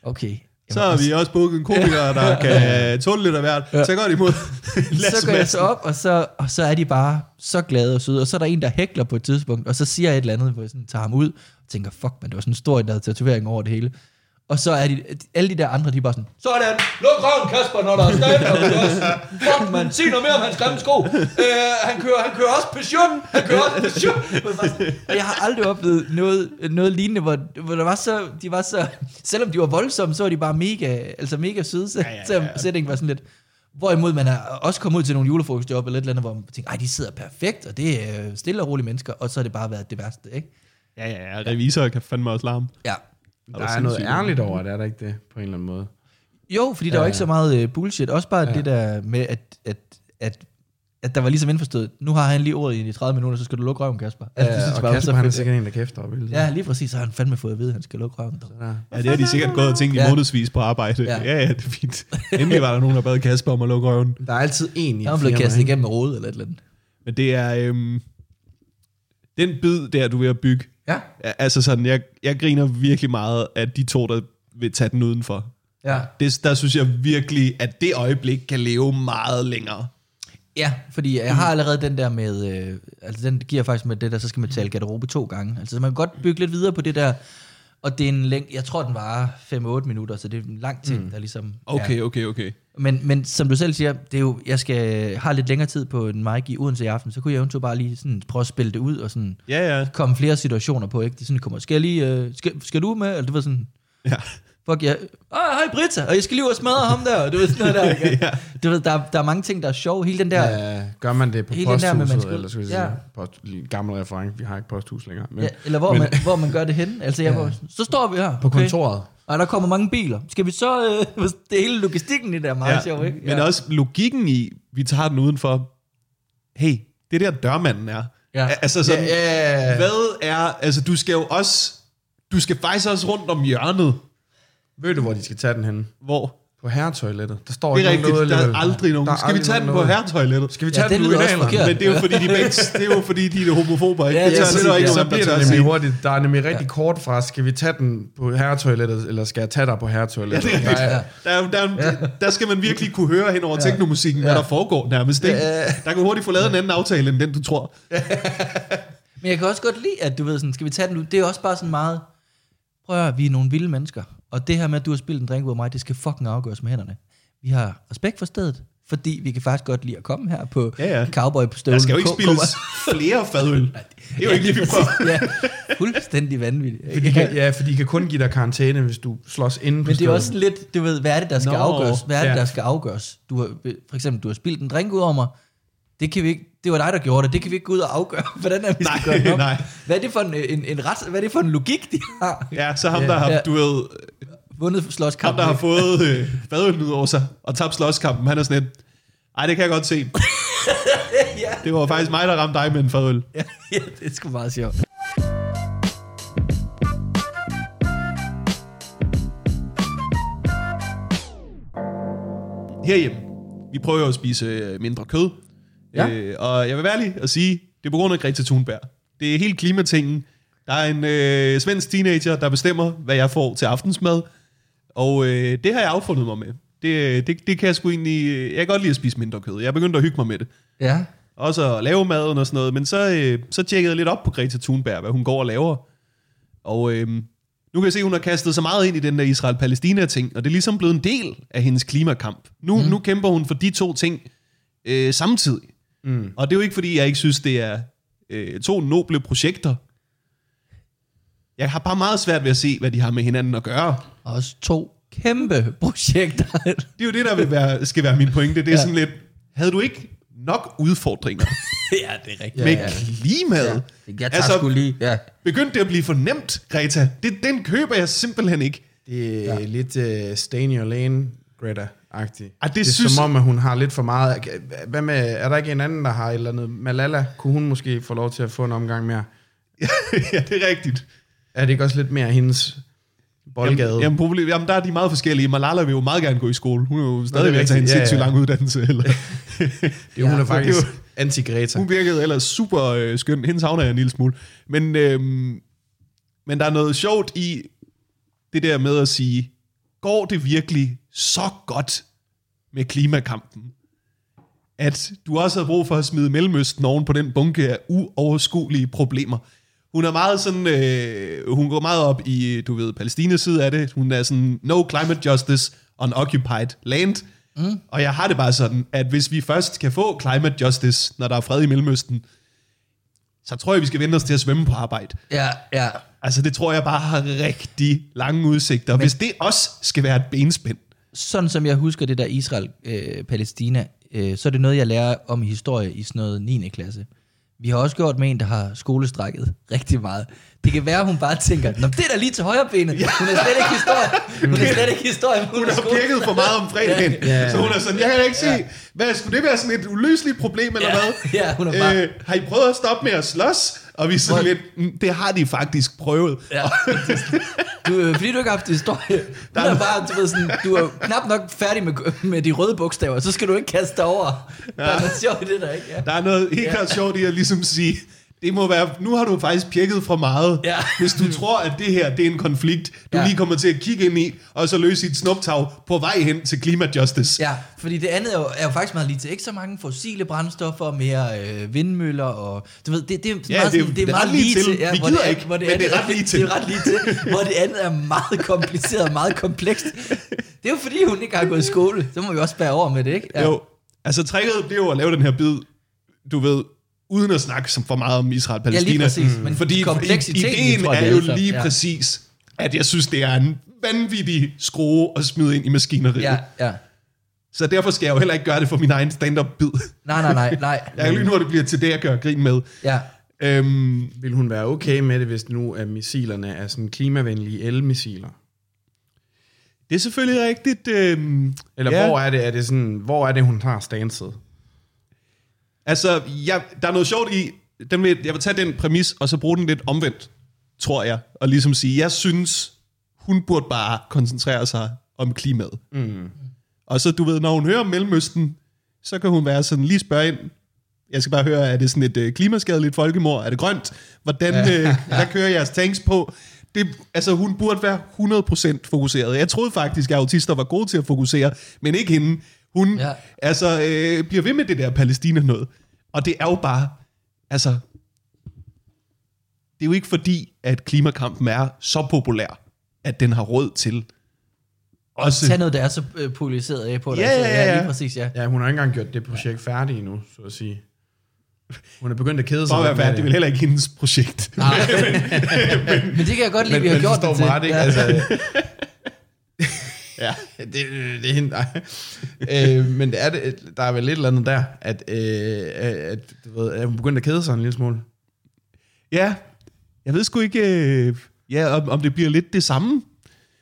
Okay. Så har vi også booket en komiker, der kan tåle lidt af hvert. Ja. Så går de imod så går jeg så op, og så, og så er de bare så glade og søde. Og så er der en, der hækler på et tidspunkt, og så siger jeg et eller andet, hvor jeg sådan tager ham ud, og tænker, fuck, men det var sådan en stor en, der havde tatovering over det hele. Og så er de, alle de der andre, de er bare sådan, sådan, luk røven, Kasper, når der er stand Fuck, man, sig noget mere om hans grimme sko. Øh, han, kører, han kører også passion, han kører også passion. Jeg Og har aldrig oplevet noget, noget lignende, hvor, hvor der var så, de var så, selvom de var voldsomme, så var de bare mega, altså mega søde, så, Ja, ja, ja. selvom sætningen var sådan lidt, Hvorimod man er også kommet ud til nogle julefrokostjob eller et eller andet, hvor man tænker, ej, de sidder perfekt, og det er stille og rolige mennesker, og så har det bare været det værste, ikke? Ja, ja, ja. Revisorer kan fandme også larme. Ja. Der er noget ærligt over det, er der ikke det, på en eller anden måde? Jo, fordi der Ja, var ikke ja. så meget uh, bullshit. Også bare Ja. ja. det der med, at, at, at, at der var ligesom indforstået, nu har han lige ordet i de 30 minutter, så skal du lukke røven, Kasper. Altså, det synes Ja, og bare var Kasper, så han er sikkert en, der kæfter op. Ja, lige præcis, så har han fandme fået at vide, at han skal lukke røven. Ja. Ja, det har de sikkert gået og tænkt i Ja. månedsvis på arbejde. Ja. Ja. ja, ja, det er fint. Endelig var der nogen, der bad Kasper om at lukke røven. Der er altid en i er blevet firma, kastet igennem med rode eller et eller andet. Men det er... Øhm, den bid der, du er ved at bygge, Ja. er- altså sådan, jeg, jeg griner virkelig meget af de to, der vil tage den udenfor. Ja. Det, der synes jeg virkelig, at det øjeblik kan leve meget længere. Ja, fordi jeg har allerede den der med, øh, altså den giver faktisk med det der, så skal man tale garderobe to gange. Altså man kan godt bygge lidt videre på det der, og det er en læng, jeg tror den var 5-8 minutter, så det er en lang ting, mm. der ligesom... Okay, okay, okay. Men, men som du selv siger, det er jo, jeg skal har lidt længere tid på en mic i Odense i aften, så kunne jeg eventuelt bare lige sådan prøve at spille det ud, og sådan Ja, ja. komme flere situationer på, ikke? Det sådan, kommer, skal jeg lige, øh, skal, skal du med? Eller du ved sådan, ja. Fuck ja, ah, hej Britta, og jeg skal lige ud og smadre ham der, du ved sådan noget der? Ja. Du ved, der, der er mange ting, der er sjove, hele den der, Ja, gør man det på Hele den der med, man posthuset, skulle- eller skal vi sige, Ja. post, gammel reference, vi har ikke posthus længere. Men, ja, eller hvor, men, man, hvor man gør det hen, altså Ja. var, så står vi her, På okay? kontoret. Og der kommer mange biler. Skal vi så... Øh, det hele logistikken i det er meget ja, sjov, ikke? Men også logikken i, vi tager den udenfor. Hey, det der dørmanden er. Ja. Altså sådan, Ja, ja, ja. hvad er... Altså, du skal jo også... Du skal faktisk også rundt om hjørnet. Ved du, hvor de skal tage den hen? Hvor? På herretoilettet. Der står Det er ikke rigtigt, noget der er alligevel. aldrig nogen. Der er Skal vi aldrig tage den på noget. herretoilettet? Skal vi Ja, tage det den lyder også forkert. Men det er jo fordi, de begge, det er jo fordi, de er homofober, ikke? Ja, det ja, præcis. er der ikke så nogen, der bliver det at nemlig hurtigt. Der er nemlig rigtig kort fra, skal vi tage den på herretoilettet, eller skal jeg tage dig på Ja, herretoilettet? det er rigtigt. Der Der, er, der, er, der skal man virkelig kunne høre hen over teknomusikken, hvad der foregår nærmest. Ikke? Der kan hurtigt få lavet en anden aftale, end den du tror. Men jeg kan også godt lide, at du ved sådan, skal vi tage den ud? Det er også bare sådan meget, prøv at høre, vi er nogle vilde mennesker. Og det her med, at du har spillet en drink ud af mig, det skal fucking afgøres med hænderne. Vi har respekt for stedet, fordi vi kan faktisk godt lide at komme her på Ja, ja. cowboy på støvlen. Der skal jo ikke spilles flere fadøl. Det er jo ikke det, vi prøver. ja, fuldstændig vanvittigt. de kan, ja, for de kan kun give dig karantæne, hvis du slås inde på Men det er stedet. også lidt, du ved, hvad er det, der skal Nå, afgøres? Hvad er det, ja. der skal afgøres? Du har, for eksempel, du har spildt en drink ud over mig. Det kan vi ikke, det var dig, der gjorde det. Det kan vi ikke gå ud og afgøre. Hvordan er vi skal Nej, gøre det op? nej. Hvad er det for en, en, en ret, hvad er det for en logik, de har? Ja, så ham, der har, Ja. du ved, Vundet ham, slåskamp. der har fået øh, ud over sig og tabt slåskampen, han er sådan lidt, ej, det kan jeg godt se. ja, Det var faktisk mig, der ramte dig med en fadøl. ja, ja, det er sgu meget sjovt. herhjemme, vi prøver at spise øh, mindre kød. Ja. Øh, og jeg vil være ærlig og sige, det er på grund af Greta Thunberg. Det er helt klimatingen. Der er en øh, svensk teenager, der bestemmer, hvad jeg får til aftensmad. Og øh, det har jeg affundet mig med. Det, det, det kan jeg sgu egentlig... øh, Jeg kan godt lide at spise mindre kød. Jeg er begyndt at hygge mig med det. Ja. Også at lave maden og sådan noget. Men så, øh, så tjekkede jeg lidt op på Greta Thunberg, hvad hun går og laver. Og øh, nu kan jeg se, at hun har kastet så meget ind i den der Israel-Palæstina-ting, og det er ligesom blevet en del af hendes klimakamp. Nu, mm. nu kæmper hun for de to ting øh, samtidig. Mm. Og det er jo ikke, fordi jeg ikke synes, det er øh, to noble projekter. Jeg har bare meget svært ved at se, hvad de har med hinanden at gøre. Også to kæmpe projekter. Det er jo det, der vil være, skal være min pointe. Det er ja. Ja. sådan lidt, havde du ikke nok udfordringer ja, det er rigtigt. med klimaet? Jeg tager Altså- sgu lige... Ja. Begyndte det at blive for nemt, Greta? Det, den køber jeg simpelthen ikke. Det er ja. lidt uh, stay in your lane, Greta-agtigt. Ah, det det er synes- som om, at hun har lidt for meget... Hvad med, er der ikke en anden, der har et eller andet? Malala, kunne hun måske få lov til at få en omgang mere? ja, det er rigtigt. Er det ikke også lidt mere hendes boldgade? Jamen, jamen, problem, jamen, der er de meget forskellige. Malala vil jo meget gerne gå i skole. Hun er jo stadig det er ved at tage en rigtigt. Ja, sindssygt ja. lang uddannelse. Eller. det, hun Ja, er faktisk det anti-Greta. Hun virkede ellers super øh, skøn. Hende savner jeg en lille smule. Men, øhm, men der er noget sjovt i det der med at sige, går det virkelig så godt med klimakampen, at du også har brug for at smide Mellemøsten oven på den bunke af uoverskuelige problemer. Hun er meget sådan, øh, hun går meget op i, du ved, Palæstinas side af det. Hun er sådan, no climate justice on occupied land. Mm. Og jeg har det bare sådan, at hvis vi først kan få climate justice, når der er fred i Mellemøsten, så tror jeg, vi skal vente os til at svømme på arbejde. Ja, ja. Altså, det tror jeg bare har rigtig lange udsigter. Men, Hvis det også skal være et benspænd. Sådan som jeg husker det der Israel-Palæstina, øh, så er det noget, jeg lærer om i historie i sådan noget 9. klasse. Vi har også gjort med en, der har skolestrækket rigtig meget. Det kan være, at hun bare tænker, Nå, det er da lige til højre benet. Hun er slet ikke historie. Hun er slet ikke historie. Hun, Hun har pirket for meget om fredagen. Ja. Ja. Så hun er sådan, jeg kan ikke se, hvad, skulle det være sådan et uløseligt problem, eller Ja. hvad? Ja, hun er bare- øh, har I prøvet at stoppe med at slås? Og vi er sådan Hvor- lidt, "Mm, det har de faktisk prøvet. Ja. Du, øh, fordi du ikke har haft historie. Hun er bare, du ved sådan, du er knap nok færdig med, med de røde bogstaver, så skal du ikke kaste dig over. Ja. Der er noget sjovt i det der, ikke? Ja. Der er noget helt klart sjovt i at ligesom sige, det må være, nu har du faktisk pirket for meget, Ja. hvis du tror, at det her det er en konflikt, du Ja. lige kommer til at kigge ind i, og så løse et snuptag på vej hen til klimajustice. Ja, fordi det andet er jo, er jo faktisk meget lige til. Ikke så mange fossile brændstoffer, mere øh, vindmøller og... Du ved, det, det, er Ja, meget, det er- sådan- det er ret lige til. Vi hvor gider det er, ikke, hvor det men det er ret lige til. Det er ret lige til, hvor det andet er meget kompliceret, meget komplekst. Det er jo fordi, hun ikke har gået i skole. Så må vi også bære over med det, ikke? Ja. Jo, altså tricket bliver jo at lave den her bid, du ved, uden at snakke som for meget om Israel og Ja, Palæstina. lige præcis. Men Fordi kompleksiteten, ideen tror jeg, er jo er lige Ja. præcis, at jeg synes, det er en vanvittig skrue at smide ind i maskineriet. Ja, ja. Så derfor skal jeg jo heller ikke gøre det for min egen stand-up-bid. Nej, nej, nej, nej. Jeg kan lige nu, at det bliver til det, jeg gør grin med. Ja. Øhm, Vil hun være okay med det, hvis nu at missilerne er sådan klimavenlige elmissiler? Det er selvfølgelig rigtigt. Øh, Eller ja. hvor er det, er det sådan, hvor er det, hun har stanset? Altså, ja, der er noget sjovt i, den vil, jeg vil tage den præmis, og så bruge den lidt omvendt, tror jeg. Og ligesom sige, jeg synes, hun burde bare koncentrere sig om klimaet. Mm. Og så, du ved, når hun hører om Mellemøsten, så kan hun være sådan, lige spørge ind, jeg skal bare høre, er det sådan et øh, klimaskadeligt folkemord? Er det grønt? Hvordan, ja. øh, hvad kører jeres tanks på? Det, altså, hun burde være 100% fokuseret. Jeg troede faktisk, at autister var gode til at fokusere, men ikke hende. Hun Ja. altså, øh, bliver ved med det der Palæstina noget. Og det er jo bare, altså, det er jo ikke fordi, at klimakampen er så populær, at den har råd til også... Tag noget, der er så øh, polariseret af på det. Ja, ja, ja, ja. lige præcis, ja. Ja, hun har ikke engang gjort det projekt færdigt endnu, så at sige. Hun er begyndt at kede sig. At være det er vel heller ikke hendes projekt. Nej, men, det kan jeg godt lide, Men, vi har men gjort det til. mig ret, ikke? Ja. Altså, ja. det, det, er hende, nej. øh, men det er det, der er vel lidt eller andet der, at, øh, at, du ved, at hun begyndte at kede sig en lille smule. ja, jeg ved sgu ikke, øh, ja, om, om det bliver lidt det samme.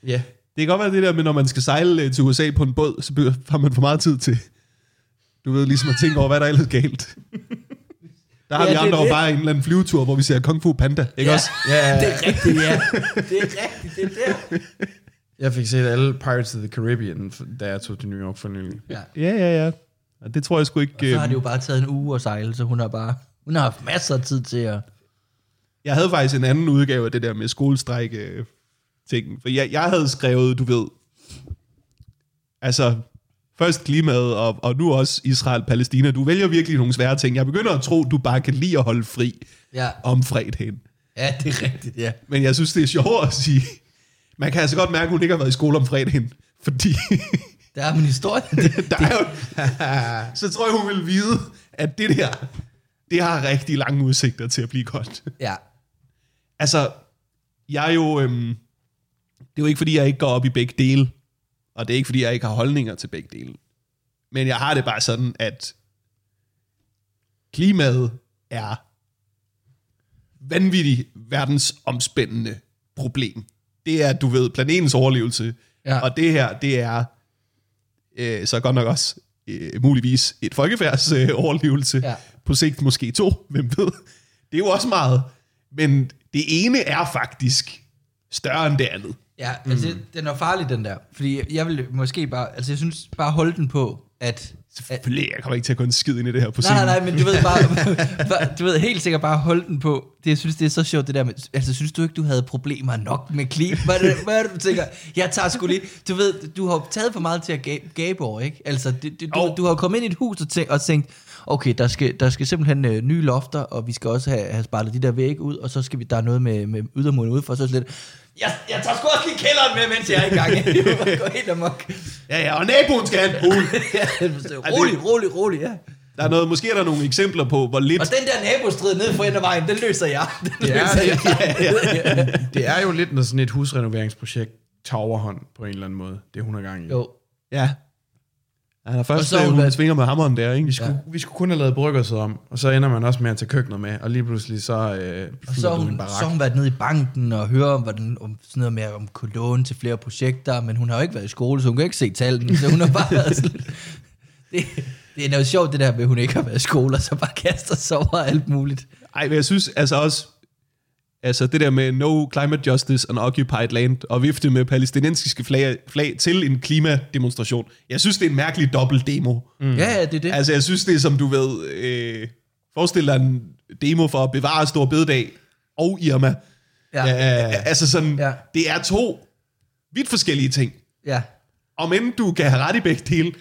Ja. Det kan godt være det der med, når man skal sejle øh, til USA på en båd, så har man for meget tid til, du ved, ligesom at tænke over, hvad der er ellers galt. Der har Ja, vi andre jo det. bare en eller anden flyvetur, hvor vi ser Kung Fu Panda, ikke Ja, også? Ja, det er rigtigt, ja. Det er rigtigt, det er der. Jeg fik set alle Pirates of the Caribbean, da jeg tog til New York for nylig. Ja. Ja, ja, ja. Og det tror jeg sgu ikke... Og så har øh, det jo bare taget en uge at sejle, så hun har bare... Hun har haft masser af tid til at... Jeg havde faktisk en anden udgave af det der med skolestræk øh, ting. For jeg, jeg havde skrevet, du ved, altså først klimaet, og, og nu også Israel-Palæstina. Du vælger virkelig nogle svære ting. Jeg begynder at tro, du bare kan lide at holde fri Ja, om fredagen. ja det er rigtigt, ja. Men jeg synes, det er sjovere at sige, man kan altså godt mærke, at hun ikke har været i skole om fredagen. Fordi Der er min historie. Det, der er jo, så tror jeg, hun vil vide, at det der, det har rigtig lange udsigter til at blive godt. ja. Altså, jeg er jo... Øhm, det er jo ikke, fordi jeg ikke går op i begge dele. Og det er ikke, fordi jeg ikke har holdninger til begge dele. Men jeg har det bare sådan, at klimaet er vanvittigt verdensomspændende problem. Det er, du ved, planetens overlevelse. Ja. Og det her, det er øh, så godt nok også øh, muligvis et folkefærds øh, overlevelse. Ja. På sigt måske to, hvem ved. Det er jo også meget. Men det ene er faktisk større end det andet. Ja, altså, mm. den er farlig, den der. Fordi jeg vil måske bare... Altså, jeg synes bare holde den på, at... Selvfølgelig, jeg kommer ikke til at gå en skid ind i det her på scenen. nej, nej, men du ved bare... du ved helt sikkert bare holde den på. Det, jeg synes, det er så sjovt, det der med... Altså, synes du ikke, du havde problemer nok med klima? Hvad hvad er det du tænker? Jeg tager sgu lige... Du ved, du har taget for meget til at gabe, gabe over, ikke? Altså, det, du, Jo. du har kommet ind i et hus og tænkt, og tænkt okay, der skal, der skal simpelthen øh, nye lofter, og vi skal også have, have spejlet de der vægge ud, og så skal vi, der er noget med, med ydermuren ud for, så lidt, jeg, jeg tager sgu også lige kælderen med, mens jeg er i gang. Gå helt amok. Ja, ja, og naboen skal have en pool. ja, rolig, rolig, rolig, ja. Der er noget, måske er der nogle eksempler på, hvor lidt... Og den der nabostrid nede for enden af vejen, den løser jeg. Den Det er, løser jeg. det er jo lidt noget sådan et husrenoveringsprojekt tager overhånd på en eller anden måde. Det er 100 gange. Jo. Ja. Han har Og først, så har øh, hun været- svinger med hammeren der, ikke? Vi skulle, ja. vi skulle kun have lavet bryggerset om, og så ender man også med at tage køkkenet med, og lige pludselig så øh, Og så har, hun, barak. så hun været nede i banken og høre om, hvordan, om sådan noget med, om kunne låne til flere projekter, men hun har jo ikke været i skole, så hun kan ikke se tallene, så hun har bare været sådan, det, det er noget sjovt, det der med, at hun ikke har været i skole, og så bare kaster sig over alt muligt. Ej, men jeg synes altså også, altså det der med no climate justice and occupied land, og vifte med palæstinensiske flag, flag til en klimademonstration. Jeg synes, det er en mærkelig dobbelt demo. Mm. Ja, ja, det er det. Altså, jeg synes, det er som du ved, øh, forestil dig en demo for at bevare Stor Bededag og Irma. Ja. Ja. Altså sådan, ja. det er to vidt forskellige ting. Ja. Om end du kan have ret i begge dele,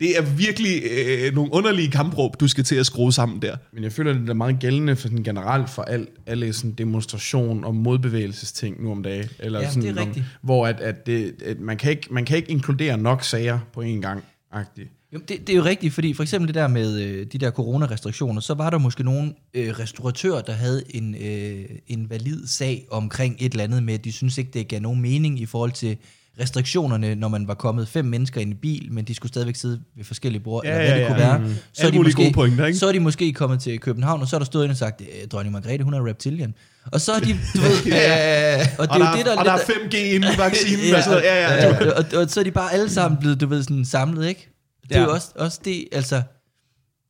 det er virkelig øh, nogle underlige kampråb, du skal til at skrue sammen der. Men jeg føler, det er meget gældende for sådan generelt for al, alle sådan demonstration og modbevægelsesting nu om dagen. Eller Ja, sådan, det er rigtigt. Om, hvor at, at, det, at man, kan ikke, man kan ikke inkludere nok sager på én gang. -agtigt. Jo, det, det er jo rigtigt, fordi for eksempel det der med øh, de der coronarestriktioner, så var der måske nogle øh, restauratører, der havde en, øh, en valid sag omkring et eller andet med, at de synes ikke, det gav nogen mening i forhold til restriktionerne, når man var kommet fem mennesker ind i bil, men de skulle stadigvæk sidde ved forskellige bord, Ja, eller hvad ja, det ja. kunne være. Mm. Så er, de måske, pointer, ikke? så er de måske kommet til København, og så er der stået ind og sagt, "Øh, dronning Margrethe, hun er reptilian. Og så er de, du ved, Ja, og det og, er jo det, der og er der er 5G inden i vaccinen. og sådan noget. ja, ja, ja. ja, og, og, så er de bare alle sammen blevet, du ved, sådan samlet, ikke? Det er Ja. jo også, også det, altså...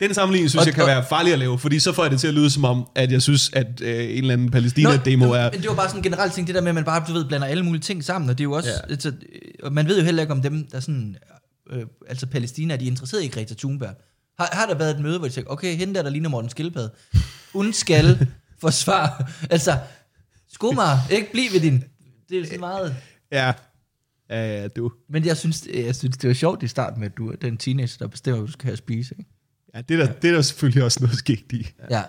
Den sammenligning synes Og- jeg kan og- være farlig at lave, fordi så får jeg det til at lyde som om, at jeg synes, at øh, en eller anden Palæstina-demo er... Men det var bare sådan en generelt ting, det der med, at man bare, du ved, blander alle mulige ting sammen, og det er jo også, Ja. altså, øh, og man ved jo heller ikke om dem, der sådan, øh, altså Palæstina, er de interesseret i Greta Thunberg? Har, har der været et møde, hvor de tænker, okay, hende der, der ligner Morten Skildpadde, hun skal forsvare, altså, skumar, ikke bliv ved din, det er sådan meget, Ja, ja, ja, du. men jeg synes, jeg synes, det var sjovt i starten med, at du er den teenager, der bestemmer, hvad du skal have at spise, ikke? Ja, det er, der, det er der selvfølgelig også noget skægt i. Ja.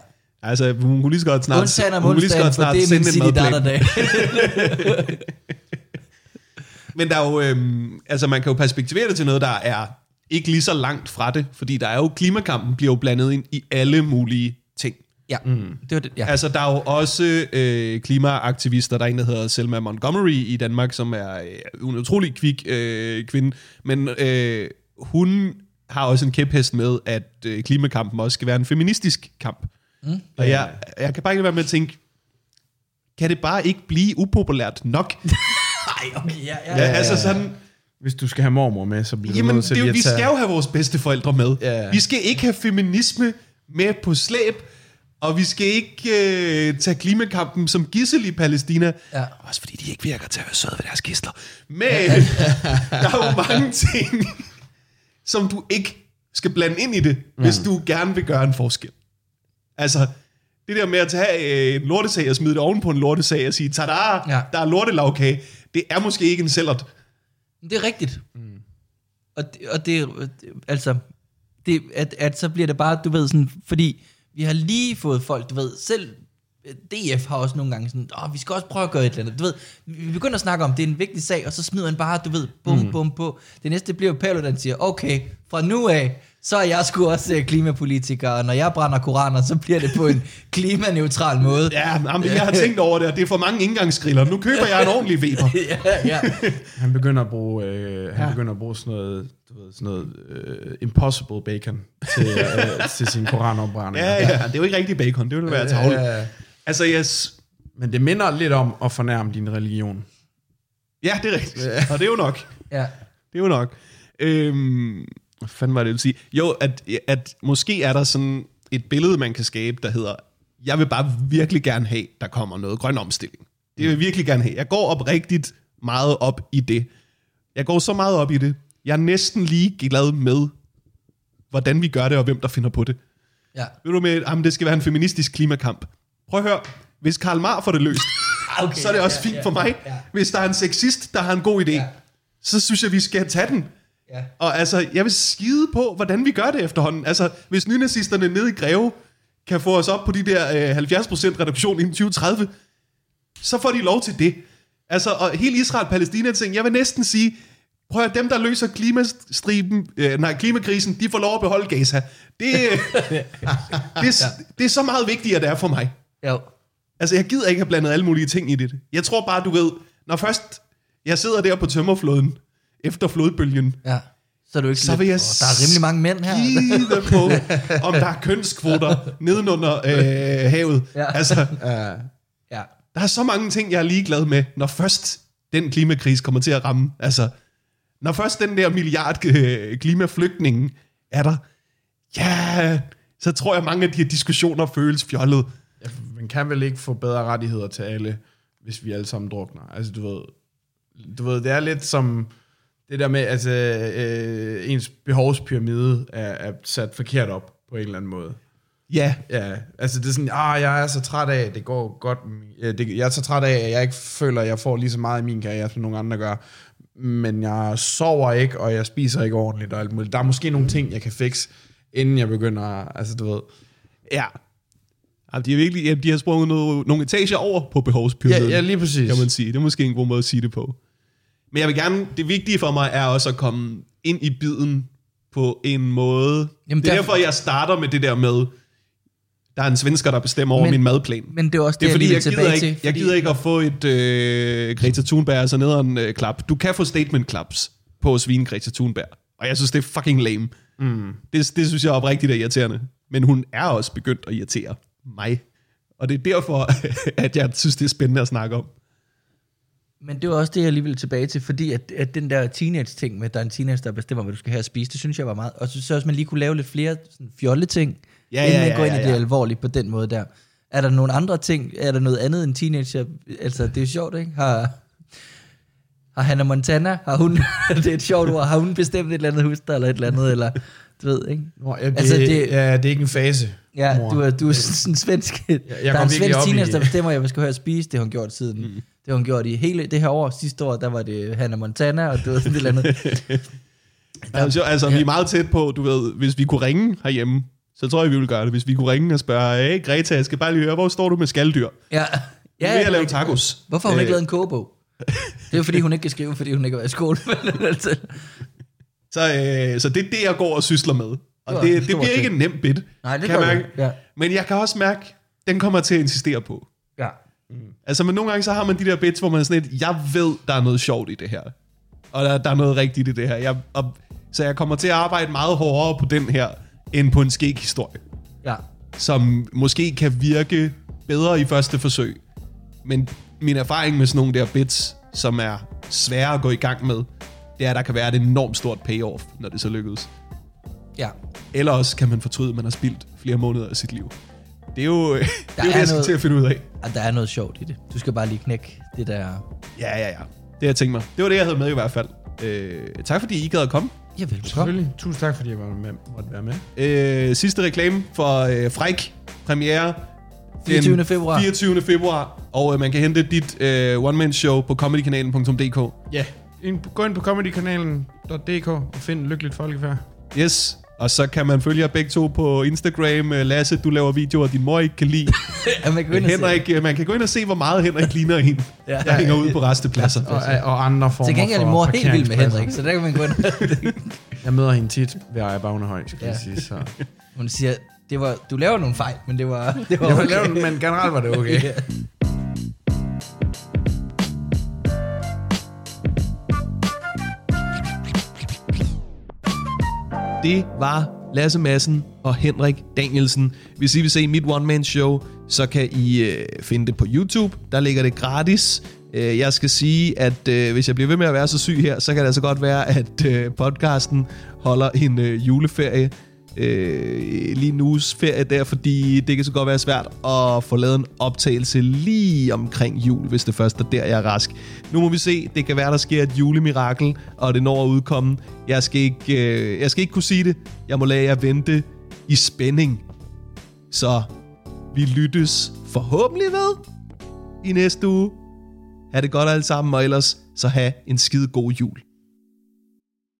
Altså, hun kunne lige så godt snart... Undtagen om hun kunne lige så onsdagen, godt snart det er sende en madplan. Men der er jo, øhm, altså man kan jo perspektivere det til noget, der er ikke lige så langt fra det, fordi der er jo, klimakampen bliver jo blandet ind i alle mulige ting. ja, mm. det var det, ja. Altså, der er jo også øh, klimaaktivister, der er en, der hedder Selma Montgomery i Danmark, som er øh, en utrolig kvik øh, kvinde, men øh, hun har også en kæphest med, at øh, klimakampen også skal være en feministisk kamp. Mm. Og jeg, jeg kan bare ikke være med at tænke, kan det bare ikke blive upopulært nok? Ej, okay, ja, ja. Ja, altså sådan, Hvis du skal have mormor med, så bliver du Jamen, nødt til det, er at vi tage... skal jo have vores bedste forældre med. Ja. Vi skal ikke have feminisme med på slæb, og vi skal ikke øh, tage klimakampen som gissel i Palæstina. Ja. Også fordi de ikke virker til at være søde ved deres gisler. Men der er jo mange ting, som du ikke skal blande ind i det, hvis du gerne vil gøre en forskel. Altså, det der med at tage øh, en lortesag og smide det oven på en lortesag og sige, tada, Ja. der er lortelavkage, det er måske ikke en sælgert. Det er rigtigt. Mm. Og, det, og det, altså, det, at, at så bliver det bare, du ved, sådan, fordi vi har lige fået folk, du ved, selv DF har også nogle gange sådan, åh, vi skal også prøve at gøre et eller andet. Du ved, vi begynder at snakke om, det er en vigtig sag, og så smider han bare, du ved, bum, mm. bum på. Det næste bliver der siger, okay, fra nu af, så er jeg sgu også øh, klimapolitiker, og når jeg brænder koraner, så bliver det på en klimaneutral måde. Ja, men jeg har tænkt over det, og det er for mange indgangsgriller. Nu køber jeg en ordentlig Weber. ja, ja. Han begynder at bruge, øh, han begynder at bruge sådan noget, du ved, sådan noget øh, impossible bacon til, øh, til sin koranopbrænding. Ja, ja, det er jo ikke rigtig bacon, det ville være tavle. ja, ja. Altså, yes. Men det minder lidt om at fornærme din religion. Ja, det er rigtigt. Og det er jo nok. ja. Det er jo nok. Øhm, hvad fanden var det, jeg ville sige? Jo, at, at måske er der sådan et billede, man kan skabe, der hedder, jeg vil bare virkelig gerne have, der kommer noget grøn omstilling. Det vil jeg virkelig gerne have. Jeg går op rigtig meget op i det. Jeg går så meget op i det. Jeg er næsten lige glad med, hvordan vi gør det, og hvem der finder på det. ja. Ved du med, at det skal være en feministisk klimakamp. Prøv at høre, hvis Karl Marx får det løst, Okay, så er det også ja, fint ja, for mig. ja. Hvis der er en sexist, der har en god idé, Ja. så synes jeg, vi skal tage den. Ja. Og altså, jeg vil skide på, hvordan vi gør det efterhånden. Altså, hvis nynazisterne nede i Greve kan få os op på de der øh, 70% reduktion inden 2030, så får de lov til det. Altså, og hele Israel-Palæstina-ting, jeg vil næsten sige, prøv at dem, der løser klimastriben, øh, nej, klimakrisen, de får lov at beholde Gaza. Det, øh, det, er, det er så meget vigtigere, det er for mig. Jo. Altså, jeg gider ikke have blandet alle mulige ting i det. Jeg tror bare, du ved, når først jeg sidder der på tømmerfloden, efter flodbølgen, Ja. Så er du ikke så vil jeg "Åh, der er rimelig mange mænd her. skide på, om der er kønskvoter nedenunder øh, havet. Ja. Altså, ja. der er så mange ting, jeg er ligeglad med, når først den klimakrise kommer til at ramme. Altså, når først den der milliard øh, klimaflygtninge er der, ja, så tror jeg, mange af de her diskussioner føles fjollet. Man kan vel ikke få bedre rettigheder til alle, hvis vi alle sammen drukner. Altså, du ved, du ved det er lidt som det der med, altså, øh, ens behovspyramide er, er sat forkert op på en eller anden måde. Ja, Ja, altså det er sådan, ah, jeg er så træt af, det går godt, det, jeg er så træt af, at jeg ikke føler, at jeg får lige så meget i min karriere, som nogle andre gør. Men jeg sover ikke, og jeg spiser ikke ordentligt og alt muligt. Der er måske nogle ting, jeg kan fikse, inden jeg begynder, altså du ved. ja. Jamen, de, er virkelig, ja, de har sprunget noget, nogle etager over på Ja, behovspyramiden. ja lige præcis. kan man sige. Det er måske en god måde at sige det på. Men jeg vil gerne, det vigtige for mig er også at komme ind i biden på en måde. Jamen, det er derfor- derfor, jeg starter med det der med, der er en svensker, der bestemmer over Men- min madplan. Men det er også det, Det er fordi, jeg vil gider, tilbage ikke, til. jeg fordi- gider ikke at få et øh, Greta Thunberg, altså nederen øh, klap. Du kan få statement claps på at svine Greta Thunberg. Og jeg synes, det er fucking lame. Mm. Det, det synes jeg oprigtigt er irriterende. Men hun er også begyndt at irritere mig. Og det er derfor, at jeg synes, det er spændende at snakke om. Men det var også det, jeg lige ville tilbage til, fordi at, at den der teenage-ting med, at der er en teenage, der bestemmer, hvad du skal have at spise, det synes jeg var meget. Og så synes jeg også, man lige kunne lave lidt flere sådan, fjolle-ting, Ja, inden ja, man ja, går ind ja, i det ja. alvorlige på den måde der. Er der nogle andre ting? Er der noget andet end teenager? Altså, det er jo sjovt, ikke? Har, har Hannah Montana, har hun, det er et sjovt ord, har hun bestemt et eller andet hus eller et eller andet, eller du ved, ikke? Nå, ja, det, Altså, det- ja, det er ikke en fase. Ja, mor. du er, du er sådan en svensk... jeg der går er en virkelig svensk teenager, der bestemmer, at jeg skal høre at spise. Det har hun gjort siden. Mm. Det har hun gjort i hele det her år. Sidste år, der var det Hannah Montana, og det var sådan et eller andet. Altså, altså vi er meget tæt på, du ved, hvis vi kunne ringe herhjemme, så tror jeg, vi ville gøre det. Hvis vi kunne ringe og spørge, hey Greta, jeg skal bare lige høre, hvor står du med skalddyr? Ja, Ja, ja, jeg lave er rigtigt. tacos. Hvorfor har hun ikke Øh, lavet en kogebog? Det er jo fordi, hun ikke kan skrive, fordi hun ikke har været i skole. Altså, Så, øh, så det er det, jeg går og sysler med. Og det, det stor bliver ikke en nem bit. Nej, det kan jeg det. mærke. Ja. Men jeg kan også mærke, den kommer til at insistere på. ja. Altså, men nogle gange så har man de der bits, hvor man er sådan lidt, jeg ved, der er noget sjovt i det her. Og der, der er noget rigtigt i det her. Jeg, og, så jeg kommer til at arbejde meget hårdere på den her, end på en skæg historie. Ja. Som måske kan virke bedre i første forsøg. Men min erfaring med sådan nogle der bits, som er svære at gå i gang med, det er, at der kan være et enormt stort payoff, når det så lykkedes. Ja. Eller også kan man fortryde, at man har spildt flere måneder af sit liv. Det er jo det, er jo er det jeg skal noget- til at finde ud af. Og der er noget sjovt i det. Du skal bare lige knække det der... Ja, ja, ja. Det har jeg tænkt mig. Det var det, jeg havde med i hvert fald. Øh, tak fordi I gad at komme. Ja, velbekomme. Selvfølgelig. Tusind tak, fordi jeg var med, måtte være med. Øh, sidste reklame for øh, Fræk premiere. den 24. februar. 24. februar. Og øh, man kan hente dit øh, one-man-show på comedykanalen.dk. Ja. Ind, gå ind på comedykanalen.dk og find Lykkeligt Folkefærd. Yes. Og så kan man følge jer begge to på Instagram. Øh, Lasse, du laver videoer, din mor ikke kan lide. Ja, man kan gå ind og se- Henrik, øh, man kan gå ind og se, hvor meget Henrik ligner en, Ja. der hænger ud på restepladser. Og, og andre former Til gengæld er mor helt vild med. Henrik, så der kan man gå ind. Jeg møder hende tit ved Ejer Bagnehøj, skal Ja. jeg sige. Så. Hun siger, det var, du laver nogle fejl, men det var, det var Jeg okay. lavet, men generelt var det okay. Ja. Det var Lasse Madsen og Henrik Danielsen. Hvis I vil se mit one-man-show, så kan I øh, finde det på YouTube. Der ligger det gratis. Øh, jeg skal sige, at øh, hvis jeg bliver ved med at være så syg her, så kan det altså godt være, at øh, podcasten holder en øh, juleferie. Øh, lige en uges ferie der, fordi det kan så godt være svært at få lavet en optagelse lige omkring jul, hvis det først er der, jeg er rask. Nu må vi se, det kan være, der sker et julemirakel, og det når at udkomme. Jeg skal ikke, øh, jeg skal ikke kunne sige det. Jeg må lade jer vente i spænding. Så vi lyttes forhåbentlig ved i næste uge. Ha' det godt alle sammen, og ellers så have en skide god jul.